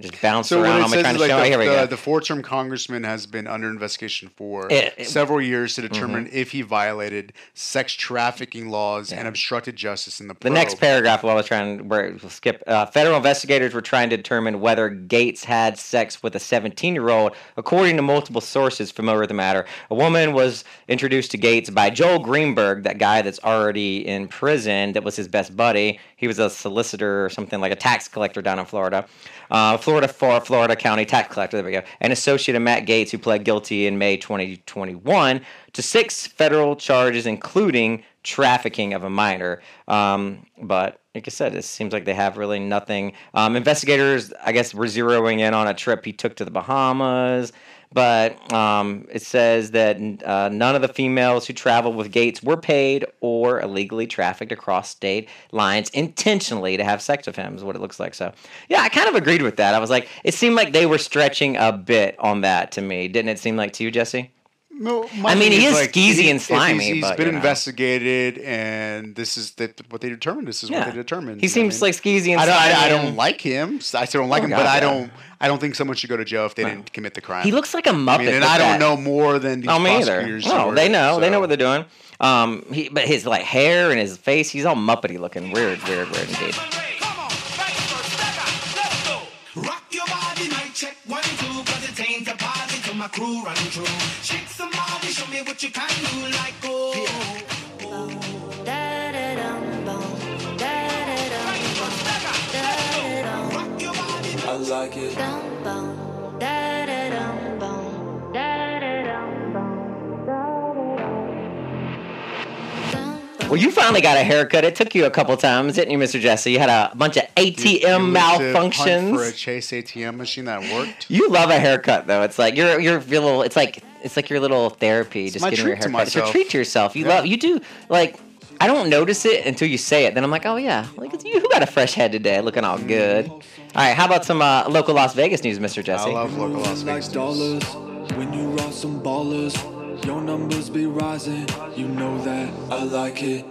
just bounce So around what on it says trying to like show the, here we the, the four-term congressman has been under investigation for It- it- several years to determine Mhm. if he violated sex trafficking laws and obstructed justice in the. The next paragraph, while I was trying, we'll skip. Uh, federal investigators were trying to determine whether Gaetz had sex with a 17-year-old. According to multiple sources familiar with the matter, a woman was introduced to Gaetz by Joel Greenberg, that guy that's already in prison. That was his best buddy. He was a solicitor or something like a tax collector down in Florida. Uh, Florida for Florida County tax collector. There we go. An associate of Matt Gaetz who pled guilty in May 2021 to six federal charges, including trafficking of a minor. Um, but like I said, it seems like they have really nothing. Um, investigators, I guess, were zeroing in on a trip he took to the Bahamas. But um, it says that uh, none of the females who traveled with Gaetz were paid or illegally trafficked across state lines intentionally to have sex with him, is what it looks like. So, yeah, I kind of agreed with that. I was like, it seemed like they were stretching a bit on that to me. Didn't it seem like to you, Jesse? No, I mean, thing he is like, skeezy he- and slimy, He's, he's but, been you know. investigated, and this is that what they determined. This is Yeah. what they determined. He seems what I like skeezy and I don't, I, I don't like him. I still don't like Oh, him, God, but I yeah. don't. I don't think someone should go to jail if they didn't commit the crime. He looks like a muppet. I mean, and I don't that. know more than these Oh, me either. prosecutors. No, or- they know. They know what they're doing. Um, he, but his like hair and his face, he's all muppety looking. Weird, weird, weird indeed. Rock your body, mic check one, two, cause it ain't a party till my crew run through. Shake somebody, show me what you can do, like oh. I like it. Well, you finally got a haircut. It took you a couple times, didn't you, Mr. Jesse? You had a bunch of ATM You- you went to hunt malfunctions. for a Chase ATM machine that worked. You love a haircut though. It's like your your your little. It's like it's like your little therapy. just my getting your hair to haircut. It's your myself. treat to yourself. You Yeah. love. You do like. I don't notice it until you say it. Then I'm like, oh yeah, like it's you who got a fresh head today, looking all good. All right, how about some uh, local Las Vegas news, Mr. Jesse? I love local Las like Vegas. dollars when you rock some ballers. Your numbers be rising, you know that. I like it.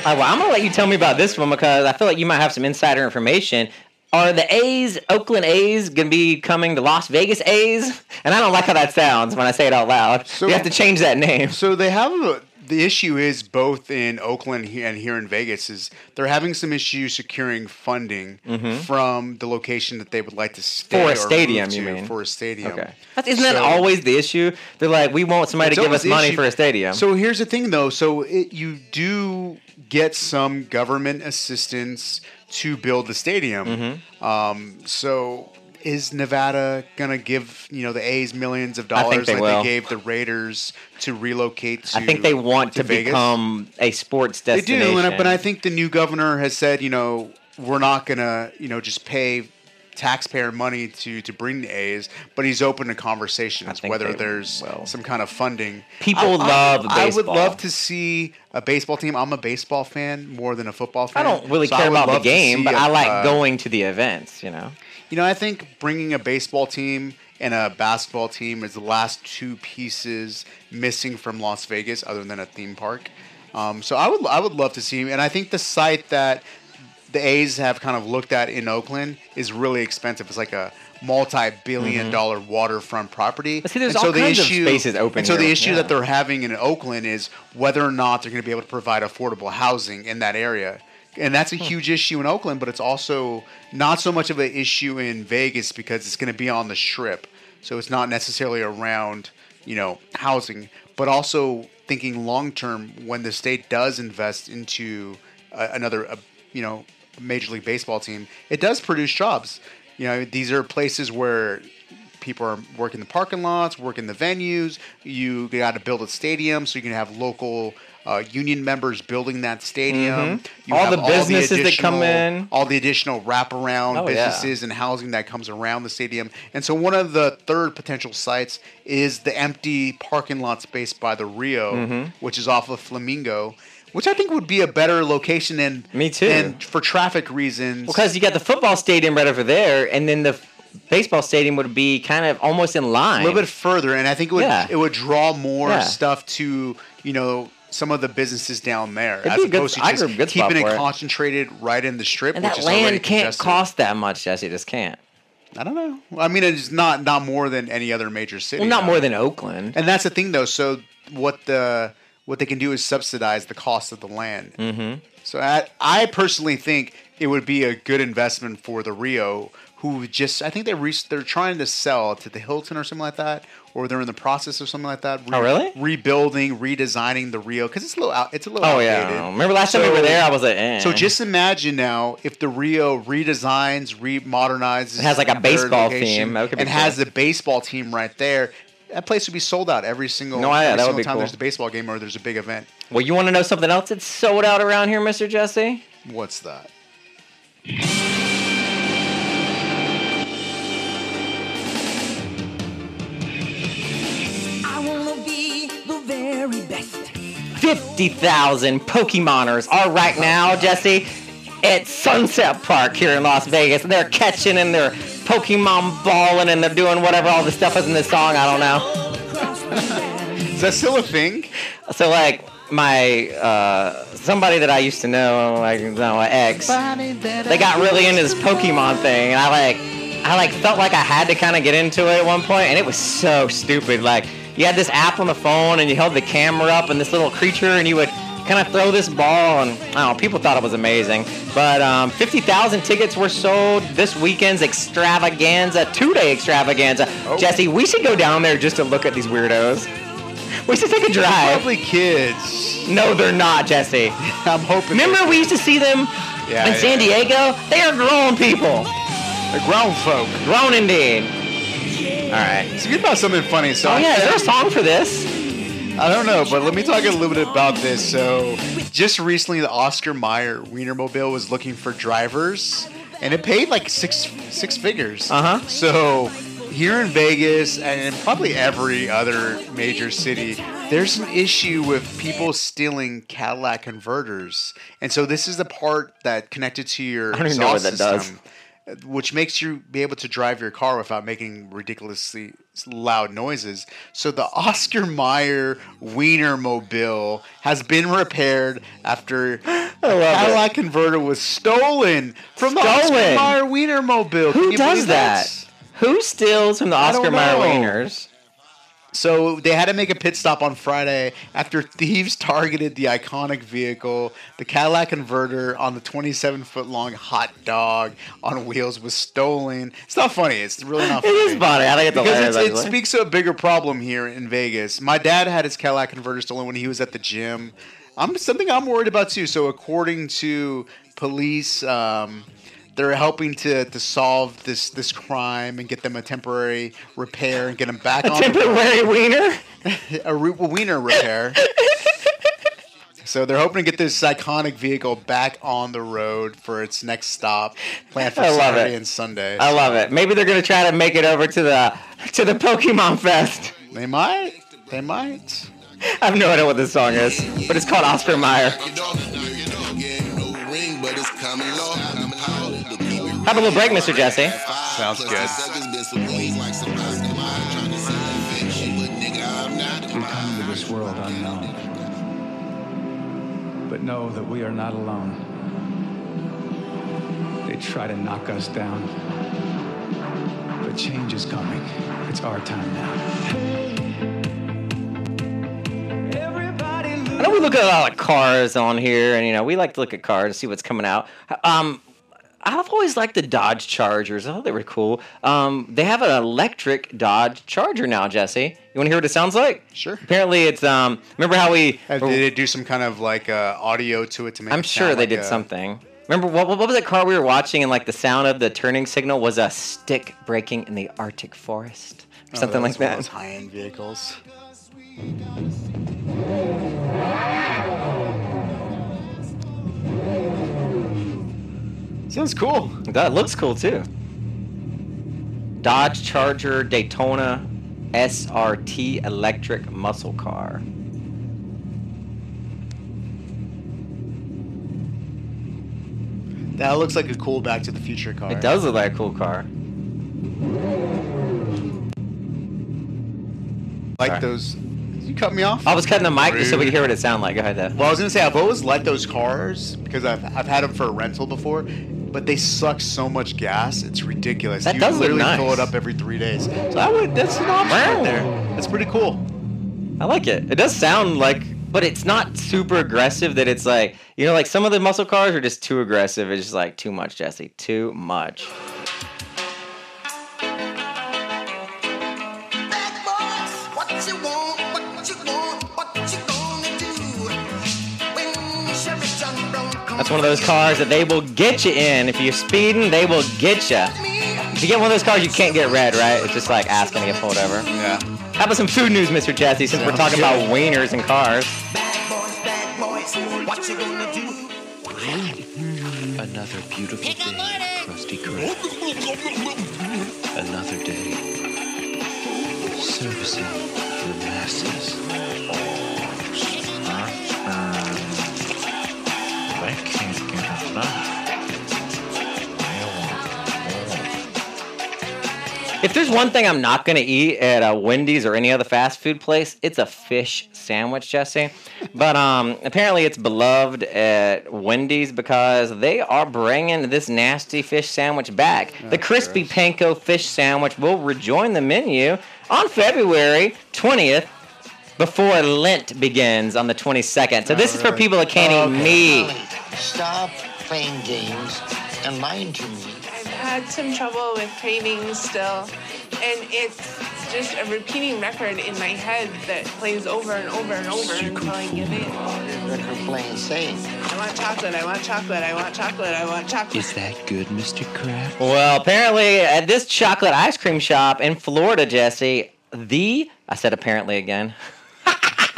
All right, well, I'm gonna let you tell me about this one because I feel like you might have some insider information. Are the A's, Oakland A's, gonna be coming to Las Vegas A's? And I don't like how that sounds when I say it out loud. So, you have to change that name. So they have a, the issue is both in Oakland and here in Vegas is they're having some issues securing funding Mhm. from the location that they would like to stay For a or stadium, move you mean? for a stadium. Okay. That's, isn't that always the issue? They're like, we want somebody to give us money issue. for a stadium. So here's the thing, though. So it, you do get some government assistance to build the stadium. Mm-hmm. Um, so is Nevada gonna give you know the A's millions of dollars they like will. they gave the Raiders to relocate? to I think they want to, Vegas? become a sports They destination. do, and I- but I think the new governor has said, you know, we're not gonna, you know, just pay taxpayer money to to bring the A's, but he's open to conversations whether they there's some kind of funding. People love I would love to see a baseball team. I'm a baseball fan more than a football fan. I don't really so care about the game, but a- I like uh, going to the events. You know. You know, I think bringing a baseball team and a basketball team is the last two pieces missing from Las Vegas, other than a theme park. Um, so I would I would love to see, him, and I think the site that the A's have kind of looked at in Oakland is really expensive. It's like a multi-billion Mhm. dollar waterfront property. But see, there's And so all the kinds of issue, spaces open And so the issue yeah. that they're having in Oakland is whether or not they're going to be able to provide affordable housing in that area. And that's a Hmm. huge issue in Oakland, but it's also not so much of an issue in Vegas because it's going to be on the strip. So it's not necessarily around, you know, housing, but also thinking long term when the state does invest into a, another, uh you know, Major League Baseball team, it does produce jobs. You know, these are places where people are working the parking lots, working the venues. You got to build a stadium so you can have local uh, union members building that stadium. Mhm. You All the businesses that come in. all the additional wraparound Oh, yeah. businesses and housing that comes around the stadium. And so one of the third potential sites is the empty parking lot space by the Rio, Mhm. which is off of Flamingo. Which I think would be a better location than Me too. And for traffic reasons, Because you got the football stadium right over there, and then the f- baseball stadium would be kind of almost in line. a little bit further, and I think it would Yeah. it would draw more Yeah. stuff to you know some of the businesses down there, It'd as be a good- opposed to just good keeping it it. concentrated right in the strip. and which that is land can't congested. cost that much, Jesse. It just can't. I don't know. I mean, it's not not more than any other major city. Well, not more than Oakland. And that's the thing, though. So what the what they can do is subsidize the cost of the land. Mm-hmm. So I, I personally think it would be a good investment for the Rio, who just I think they re- they're trying to sell to the Hilton or something like that, or they're in the process of something like that. Oh, really? Rebuilding, redesigning the Rio because it's a little out, it's a little Oh, outdated. yeah. Remember last time we were there, I was like, eh. So just imagine now if the Rio redesigns, remodernizes, It has like a baseball theme. That could be and cool. has the baseball team right there. That place would be sold out every single, No, yeah, every that would single time cool. there's a baseball game or there's a big event. Well, you want to know something else that's sold out around here, Mister Jesse? What's that? 50,000 Pokemoners are right now, Jesse, at Sunset Park here in Las Vegas. And they're catching and they're Pokemon balling and they're doing whatever all the stuff is in this song. I don't know. (laughs) is that still a thing? So, like, my uh, somebody that I used to know, like my ex, they got really into this Pokemon thing, and I like, I like felt like I had to kind of get into it at one point, and it was so stupid. Like you had this app on the phone, and you held the camera up, and this little creature, and you would kind of throw this ball, and I don't know, people thought it was amazing. But um, 50,000 tickets were sold this weekend's extravaganza, two-day extravaganza. Jesse, we should go down there just to look at these weirdos. We should take a drive. Probably kids. No, they're not, Jesse. (laughs) I'm hoping. Remember, we used to see them Yeah, in San. Diego. They are grown people. They're grown folk. Grown indeed. All right. So you about something funny. So Oh yeah, is there a song for this? I don't know, but let me talk a little bit about this. So, just recently, the Oscar Mayer Wienermobile was looking for drivers, and it paid like six six figures. Uh huh. So, here in Vegas and in probably every other major city, there's an issue with people stealing Cadillac converters, and so this is the part that connected to your I don't even know what that does. Which makes you be able to drive your car without making ridiculously loud noises. So the Oscar Mayer Wienermobile has been repaired after (gasps) a Cadillac converter was stolen from the Oscar Stolen? Mayer Wienermobile. Can Who does that? Who steals from the Oscar Mayer wieners? So they had to make a pit stop on Friday after thieves targeted the iconic vehicle. The Cadillac converter on the 27 foot long hot dog on wheels was stolen. It's not funny. It's really not (laughs) funny. is funny. I it's because it's, it speaks to a bigger problem here in Vegas. My dad had his Cadillac converter stolen when he was at the gym. I'm something I'm worried about too. So according to police, um, they're helping to, to solve this this crime and get them a temporary repair and get them back A on the road temporary wiener? (laughs) a, re- a wiener repair. So they're hoping to get this iconic vehicle back on the road for its next stop, planned for I love Saturday it. and Sunday. I love it. Maybe they're gonna try to make it over to the to the Pokemon Fest. They might. They might. I have no idea what this song is, but it's called Oscar Mayer. Have a little break, Mr. Jesse. Sounds good. We come to this world unknown. But know that we are not alone. They try to knock us down. But change is coming. It's our time now. I know we look at a lot of cars on here, and you know we like to look at cars and see what's coming out. Um, I've always liked the Dodge Chargers. I thought they were cool. Um, they have an electric Dodge Charger now, Jesse. You want to hear what it sounds like? Sure. Apparently, it's um. Remember how we? Uh, Did they do some kind of like uh, audio to it to make? I'm it sure they like did a- something. Remember what, what was that car we were watching, and like the sound of the turning signal was a stick breaking in the Arctic forest, or Oh, something like one that. Those high-end vehicles. Sounds cool. That looks cool too. Dodge Charger Daytona SRT electric muscle car. That looks like a cool Back to the Future car. It does look like a cool car. Like Sorry. those. Did you cut me off? I was cutting the mic just so we could hear what it sounded like. Go ahead, though. Well, I was gonna say I've always liked those cars because I've I've had them for a rental before, but they suck so much gas. It's ridiculous. That you does look literally nice. fill it up every three days. So I would. That's an option right there. That's pretty cool. I like it. It does sound like, but it's not super aggressive. That it's like, you know, like some of the muscle cars are just too aggressive. It's just like too much, Jesse. Too much. What you want, what you want, what you gonna That's one of those cars that they will get you in. If you're speeding, they will get you. If you get one of those cars, you can't get red, right? It's just like asking to get pulled over. Yeah. How about some food news, Mr. Jesse, since we're talking good. about wieners and cars? bad boys, what you gonna do? Another beautiful day, Krusty Krab. Another day. Servicing the masses. If there's one thing I'm not going to eat at a Wendy's or any other fast food place, it's a fish sandwich, Jesse. But um, apparently it's beloved at Wendy's because they are bringing this nasty fish sandwich back. the crispy panko fish sandwich will rejoin the menu on February 20th before Lent begins on the 22nd. So this is for people that can't eat meat. Stop playing games and lying to me. I've had some trouble with cravings still, and it's just a repeating record in my head that plays over and over and over until I give in. Record playing saying. I want chocolate, I want chocolate, I want chocolate, I want chocolate. Is that good, Mr. Kraft? Well, apparently at this chocolate ice cream shop in Florida, Jesse, the I said apparently again. (laughs)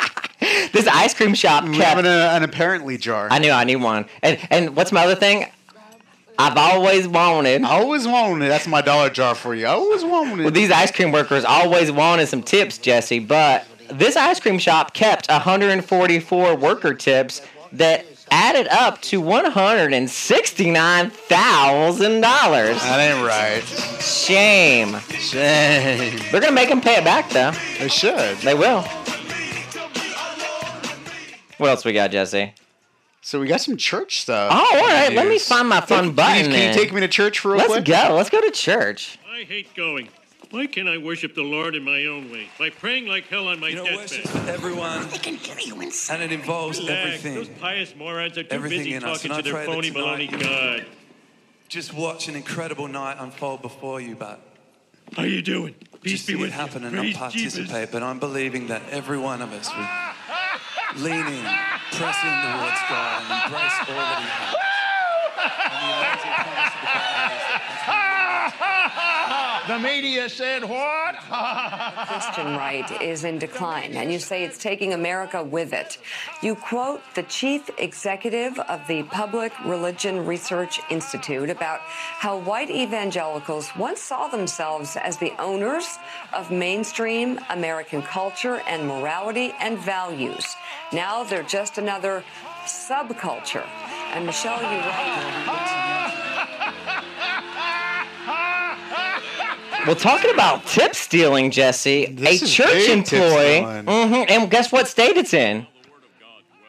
this ice cream shop We kept. have an, uh, an apparently jar. I knew I need one. And and what's my other thing? I've always wanted. I always wanted. That's my dollar jar for you. I always wanted. Well, these ice cream workers always wanted some tips, Jesse, but this ice cream shop kept 144 worker tips that added up to $169,000. That ain't right. Shame. Shame. They're going to make them pay it back, though. They should. They will. What else we got, Jesse? So we got some church stuff. Oh, all right. Let me find my fun Can you- button. Can you, then. take me to church for real Let's quick? go. Let's go to church. I hate going. Why can't I worship the Lord in my own way? By praying like hell on my You know, deathbed. worship's for everyone, and it involves Relax. Those everything. pious morons are too Everything busy talking to their phony tonight baloney God. Just watch an incredible night unfold before you, but How you doing? Peace just be see with it happen you. and not participate. Jesus. But I'm believing that every one of us will lean in, press in towards God, and embrace all that He has. The media said what? (laughs) Christian right is in decline, and you say it's taking America with it. You quote the chief executive of the Public Religion Research Institute about how white evangelicals once saw themselves as the owners of mainstream American culture and morality and values. Now they're just another subculture. And Michelle, you Well, talking about tip stealing, Jesse, This a church employee. Mhm, and guess what state it's in?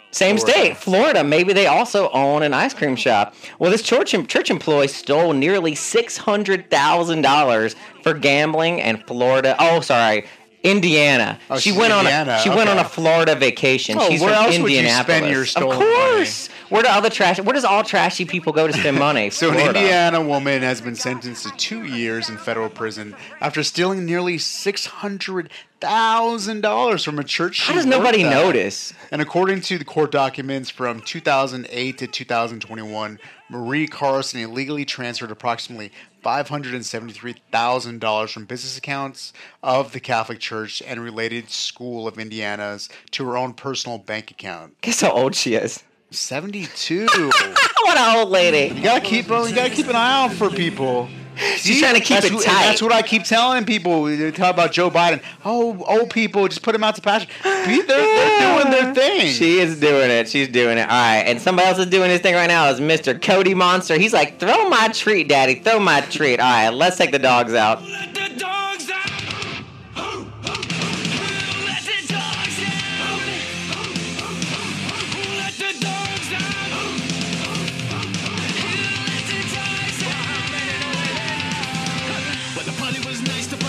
Same Florida. state, Florida. Maybe they also own an ice cream shop. Well, this church church employee stole nearly six hundred thousand dollars for gambling in Florida. Oh, sorry, Indiana. Oh, she went Indiana, on a she went on a Florida vacation. Oh, She's where from else would you Indianapolis. spend your Of course. Where do other trash? Where does all trashy people go to spend money? (laughs) So, an Indiana woman has been sentenced to two years in federal prison after stealing nearly six hundred thousand dollars from a church. How does nobody at. notice? And according to the court documents from 2008 to 2021, Marie Carson illegally transferred approximately $573,000 from business accounts of the Catholic Church and related school of Indiana's to her own personal bank account. Guess how old she is? 72. (laughs) what an old lady. You gotta keep you gotta keep an eye out for people. She's trying to keep that's it what, tight. That's what I keep telling people. They talk about Joe Biden. Oh, old people, just put them out to pasture. They're, they're doing their thing. She is doing it. She's doing it. All right. And somebody else is doing his thing right now is Mr. Cody Monster. He's like, throw my treat, daddy. Throw my treat. All right. Let's take the dogs out.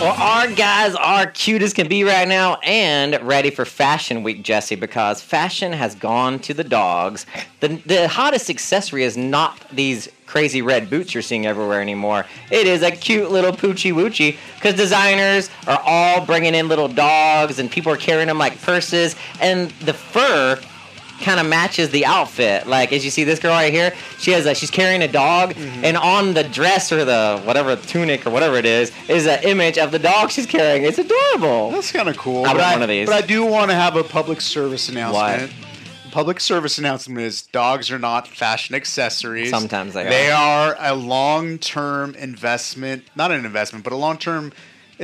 Well, our guys are cute as can be right now and ready for Fashion Week, Jesse, because fashion has gone to the dogs. The, the hottest accessory is not these crazy red boots you're seeing everywhere anymore. It is a cute little poochie woochie because designers are all bringing in little dogs and people are carrying them like purses. And the fur kind of matches the outfit. Like as you see this girl right here, she has a she's carrying a dog, mm-hmm. and on the dress or the whatever tunic or whatever it is is an image of the dog she's carrying. It's adorable. That's kind of cool. I want one of these. But I do want to have a public service announcement. Public service announcement is dogs are not fashion accessories. Sometimes they They are a long-term investment, not an investment, but a long-term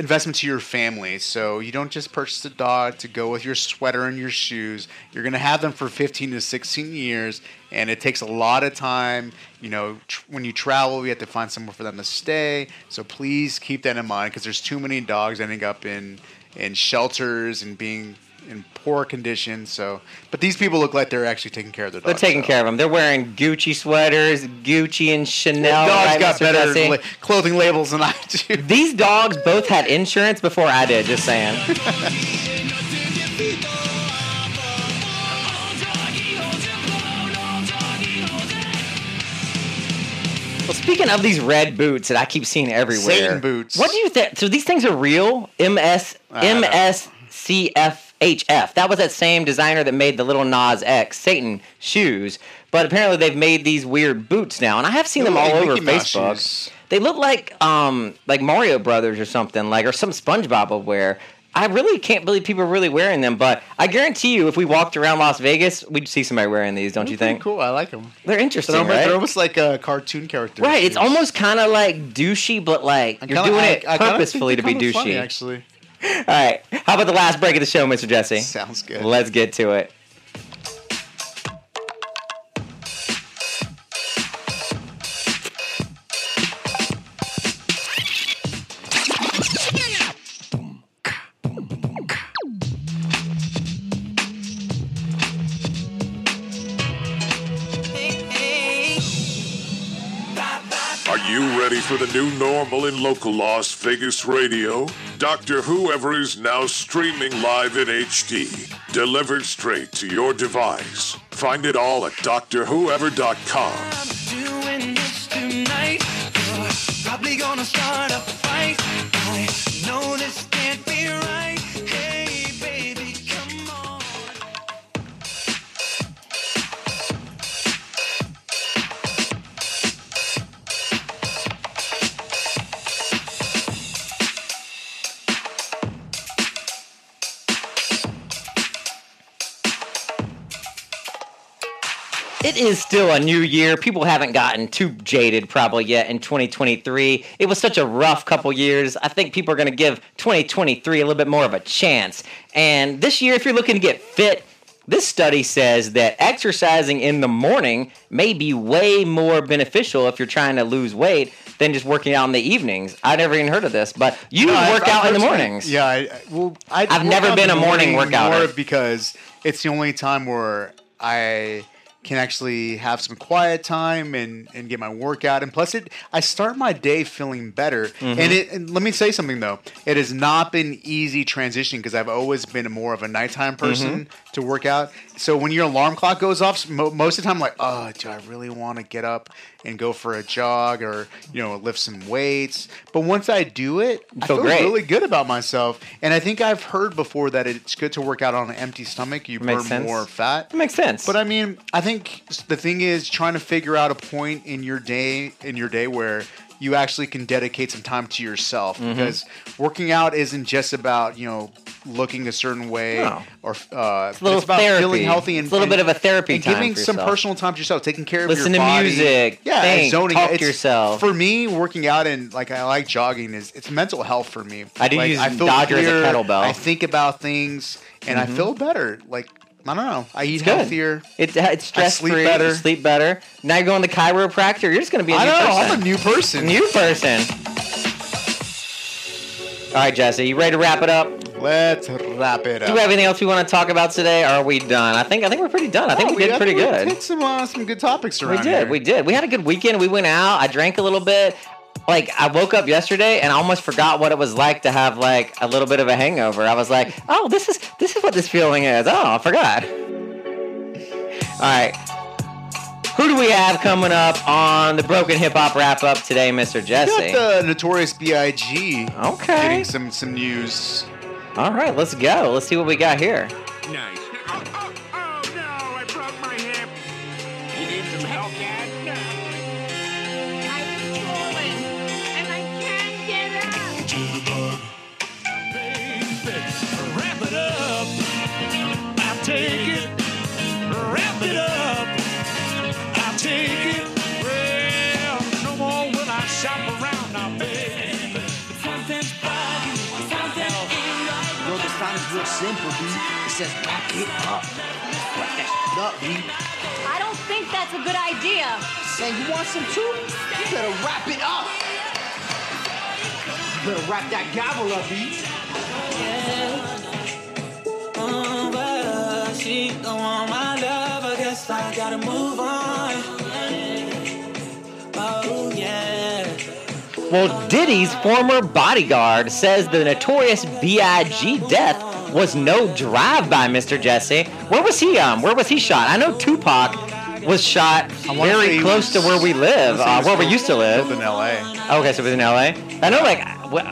investment to your family. So you don't just purchase a dog to go with your sweater and your shoes. You're going to have them for 15 to 16 years, and it takes a lot of time. You know, tr- when you travel, you have to find somewhere for them to stay. So please keep that in mind because there's too many dogs ending up in in shelters and being in poor condition. So, but these people look like they're actually taking care of their dogs. They're taking so. care of them. They're wearing Gucci sweaters, Gucci and Chanel. dogs right, got Mr. better la- clothing labels than I do. (laughs) These dogs both had insurance before I did. Just saying. (laughs) Well, speaking of these red boots that I keep seeing everywhere, Satan boots. What do you think? So these things are real? MS I MSCHF. That was that same designer that made the Lil Nas X Satan shoes. But apparently they've made these weird boots now, and I have seen them all like over Mickey Facebook. shoes. They look like um like Mario Brothers or something, like or some SpongeBob wear. I really can't believe people are really wearing them, but I guarantee you, if we walked around Las Vegas, we'd see somebody wearing these. Don't you think? Cool, I like them. They're interesting, They're almost, right? they're almost like a cartoon character. Right, it's almost kind of like douchey, but like I you're kinda- doing I- it I purposefully to be they're douchey. funny, actually. All right, how about the last break of the show, Mr. Jesse? Sounds good. Let's get to it. Normal in local Las Vegas radio? Doctor Whoever is now streaming live in HD, delivered straight to your device. Find it all at drwhoever.com. it is still a new year. People haven't gotten too jaded probably yet in 2023. It was such a rough couple years. I think people are going to give 2023 a little bit more of a chance. And this year, if you're looking to get fit, this study says that exercising in the morning may be way more beneficial if you're trying to lose weight than just working out in the evenings. I never even heard of this, but you No, I've- work I've out in the some- mornings. Yeah, I, well, I I've never been a the morning workout more because it's the only time where I can actually have some quiet time and, and get my workout. And plus, it I start my day feeling better. Mhm. And it and let me say something though, it has not been easy transitioning because I've always been more of a nighttime person Mm-hmm. to work out. So when your alarm clock goes off, mo- most of the time, I'm like, oh, do I really want to get up and go for a jog or you know lift some weights? But once I do it, I feel really good about myself. And I think I've heard before that it's good to work out on an empty stomach. You burn sense. more fat. It makes sense. But I mean, I think the thing is trying to figure out a point in your day in your day where you actually can dedicate some time to yourself Mhm. because working out isn't just about you know looking a certain way No. or uh, little it's about therapy. feeling healthy and It's a little and- bit of a therapy and time giving some personal time to yourself, taking care of Listen your to body. music, yeah, think, zoning talk to It's- yourself. For me, working out and like I like jogging is it's mental health for me. I do like, use I feel Dodger as a kettlebell. I think about things and I Mhm. feel better. Like I don't know, I eat It's good. healthier. It, it's stress sleep free. better. Sleep better. Now you're going to chiropractor. You're just going to be a I new know, person. I'm a new person. New person. All right, Jesse, you ready to wrap it up? Let's wrap it up. Do we have anything else we want to talk about today? Or are we done? I think I think we're pretty done. I think Oh, we did pretty think we good. hit some uh, some good topics around. We did. here. We did. We had a good weekend. We went out. I drank a little bit. Like I woke up yesterday and I almost forgot what it was like to have like a little bit of a hangover. I was like, "Oh, this is this is what this feeling is." Oh, I forgot. All right. Who do we have coming up on the Broken Hip Hop Wrap Up today, Mr. Jesse? got the Notorious B.I.G. Okay. Getting some some news. All right, let's go. Let's see what we got here. Nice. B. It wrap it up. Wrap that shit up, B. I don't think that's a good idea. Saying you want some too? You better wrap it up. You better wrap that gavel up, B. Oh, but uh, she don't want my love. I guess I gotta move on. Oh yeah. Well, Diddy's former bodyguard says the notorious B.I.G. death was no drive-by, Mr. Jesse. Where was he? Um, where was he shot? I know Tupac was shot very close was- to where we live, uh, wanna say he where we used to live. in L.A. Okay, so it was in L.A. I know, like,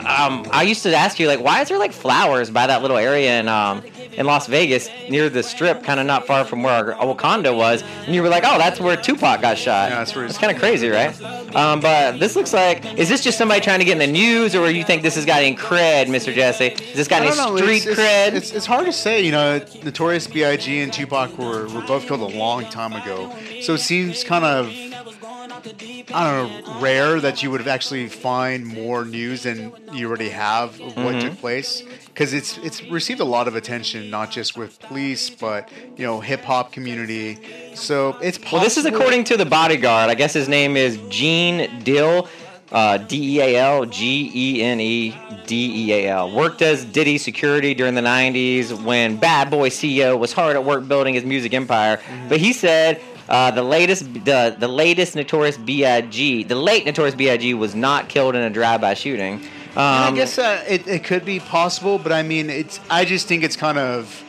um, I used to ask you, like, why is there like flowers by that little area in um in Las Vegas near the Strip, kind of not far from where our Wakanda was? And you were like, oh, that's where Tupac got shot. Yeah, that's where. It's kind of crazy, right? Um, but this looks like, is this just somebody trying to get in the news, or you think this has got any cred, Mr. Jesse? Has this got I any know, street it's, cred? It's, it's, it's hard to say. You know, Notorious B.I.G. and Tupac were, were both killed a long time ago. So it seems kind of, I don't know, rare that you would have actually find more news than you already have of what Mhm. took place. Because it's it's received a lot of attention, not just with police, but you know, hip hop community. So it's possible. Well, this is according to the bodyguard. I guess his name is Gene Deal, uh, D E A L G E N E D E A L. Worked as Diddy security during the 90s when Bad Boy CEO was hard at work building his music empire. But he said. Uh, the latest, the the latest Notorious B.I.G. The late Notorious B.I.G. was not killed in a drive-by shooting. Um, I guess uh, it, it could be possible, but I mean, it's. I just think it's kind of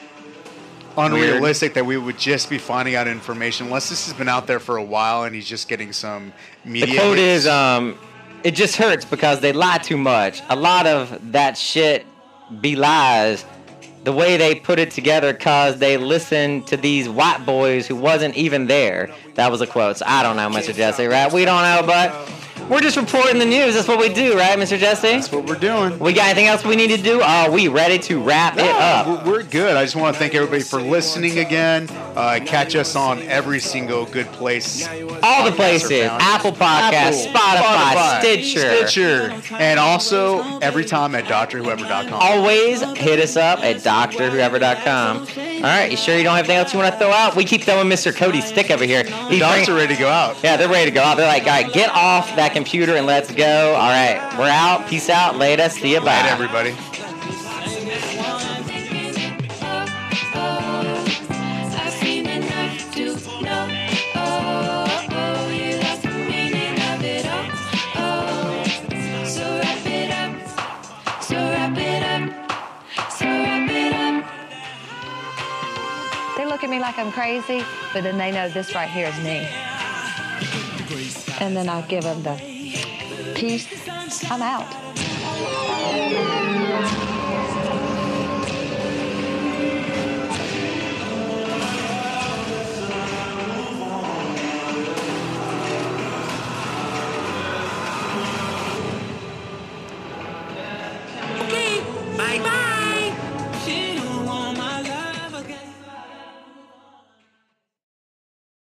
unrealistic that we would just be finding out information unless this has been out there for a while and he's just getting some media. The quote hits. is, um, "It just hurts because they lie too much. A lot of that shit belies the way they put it together because they listened to these white boys who wasn't even there." That was a quote. So I don't know, Mr. Jesse. Right? We don't know, but We're just reporting the news. That's what we do, right, Mr. Jesse? That's what we're doing. We got anything else we need to do? Are we ready to wrap it up? We're- good. I just want to thank everybody for listening again. Uh, catch us on every single good place. All the places. Apple Podcasts, Spotify, Stitcher. Stitcher, and also every time at drwhoever.com. Always hit us up at drwhoever.com. All right, you sure you don't have anything else you want to throw out? We keep throwing Mr. Cody Stick over here. The dogs are ready to go out. Yeah, they're ready to go out. They're like, all right, get off that computer and let's go. All right, we're out. Peace out. Later. See you. Bye. Night, everybody. I've seen enough to know. Oh, oh, you lost the meaning of it all. Oh, so wrap it up. So wrap it up. So wrap it up. They look at me like I'm crazy, but then they know this right here is me. And then I give them the peace. I'm out.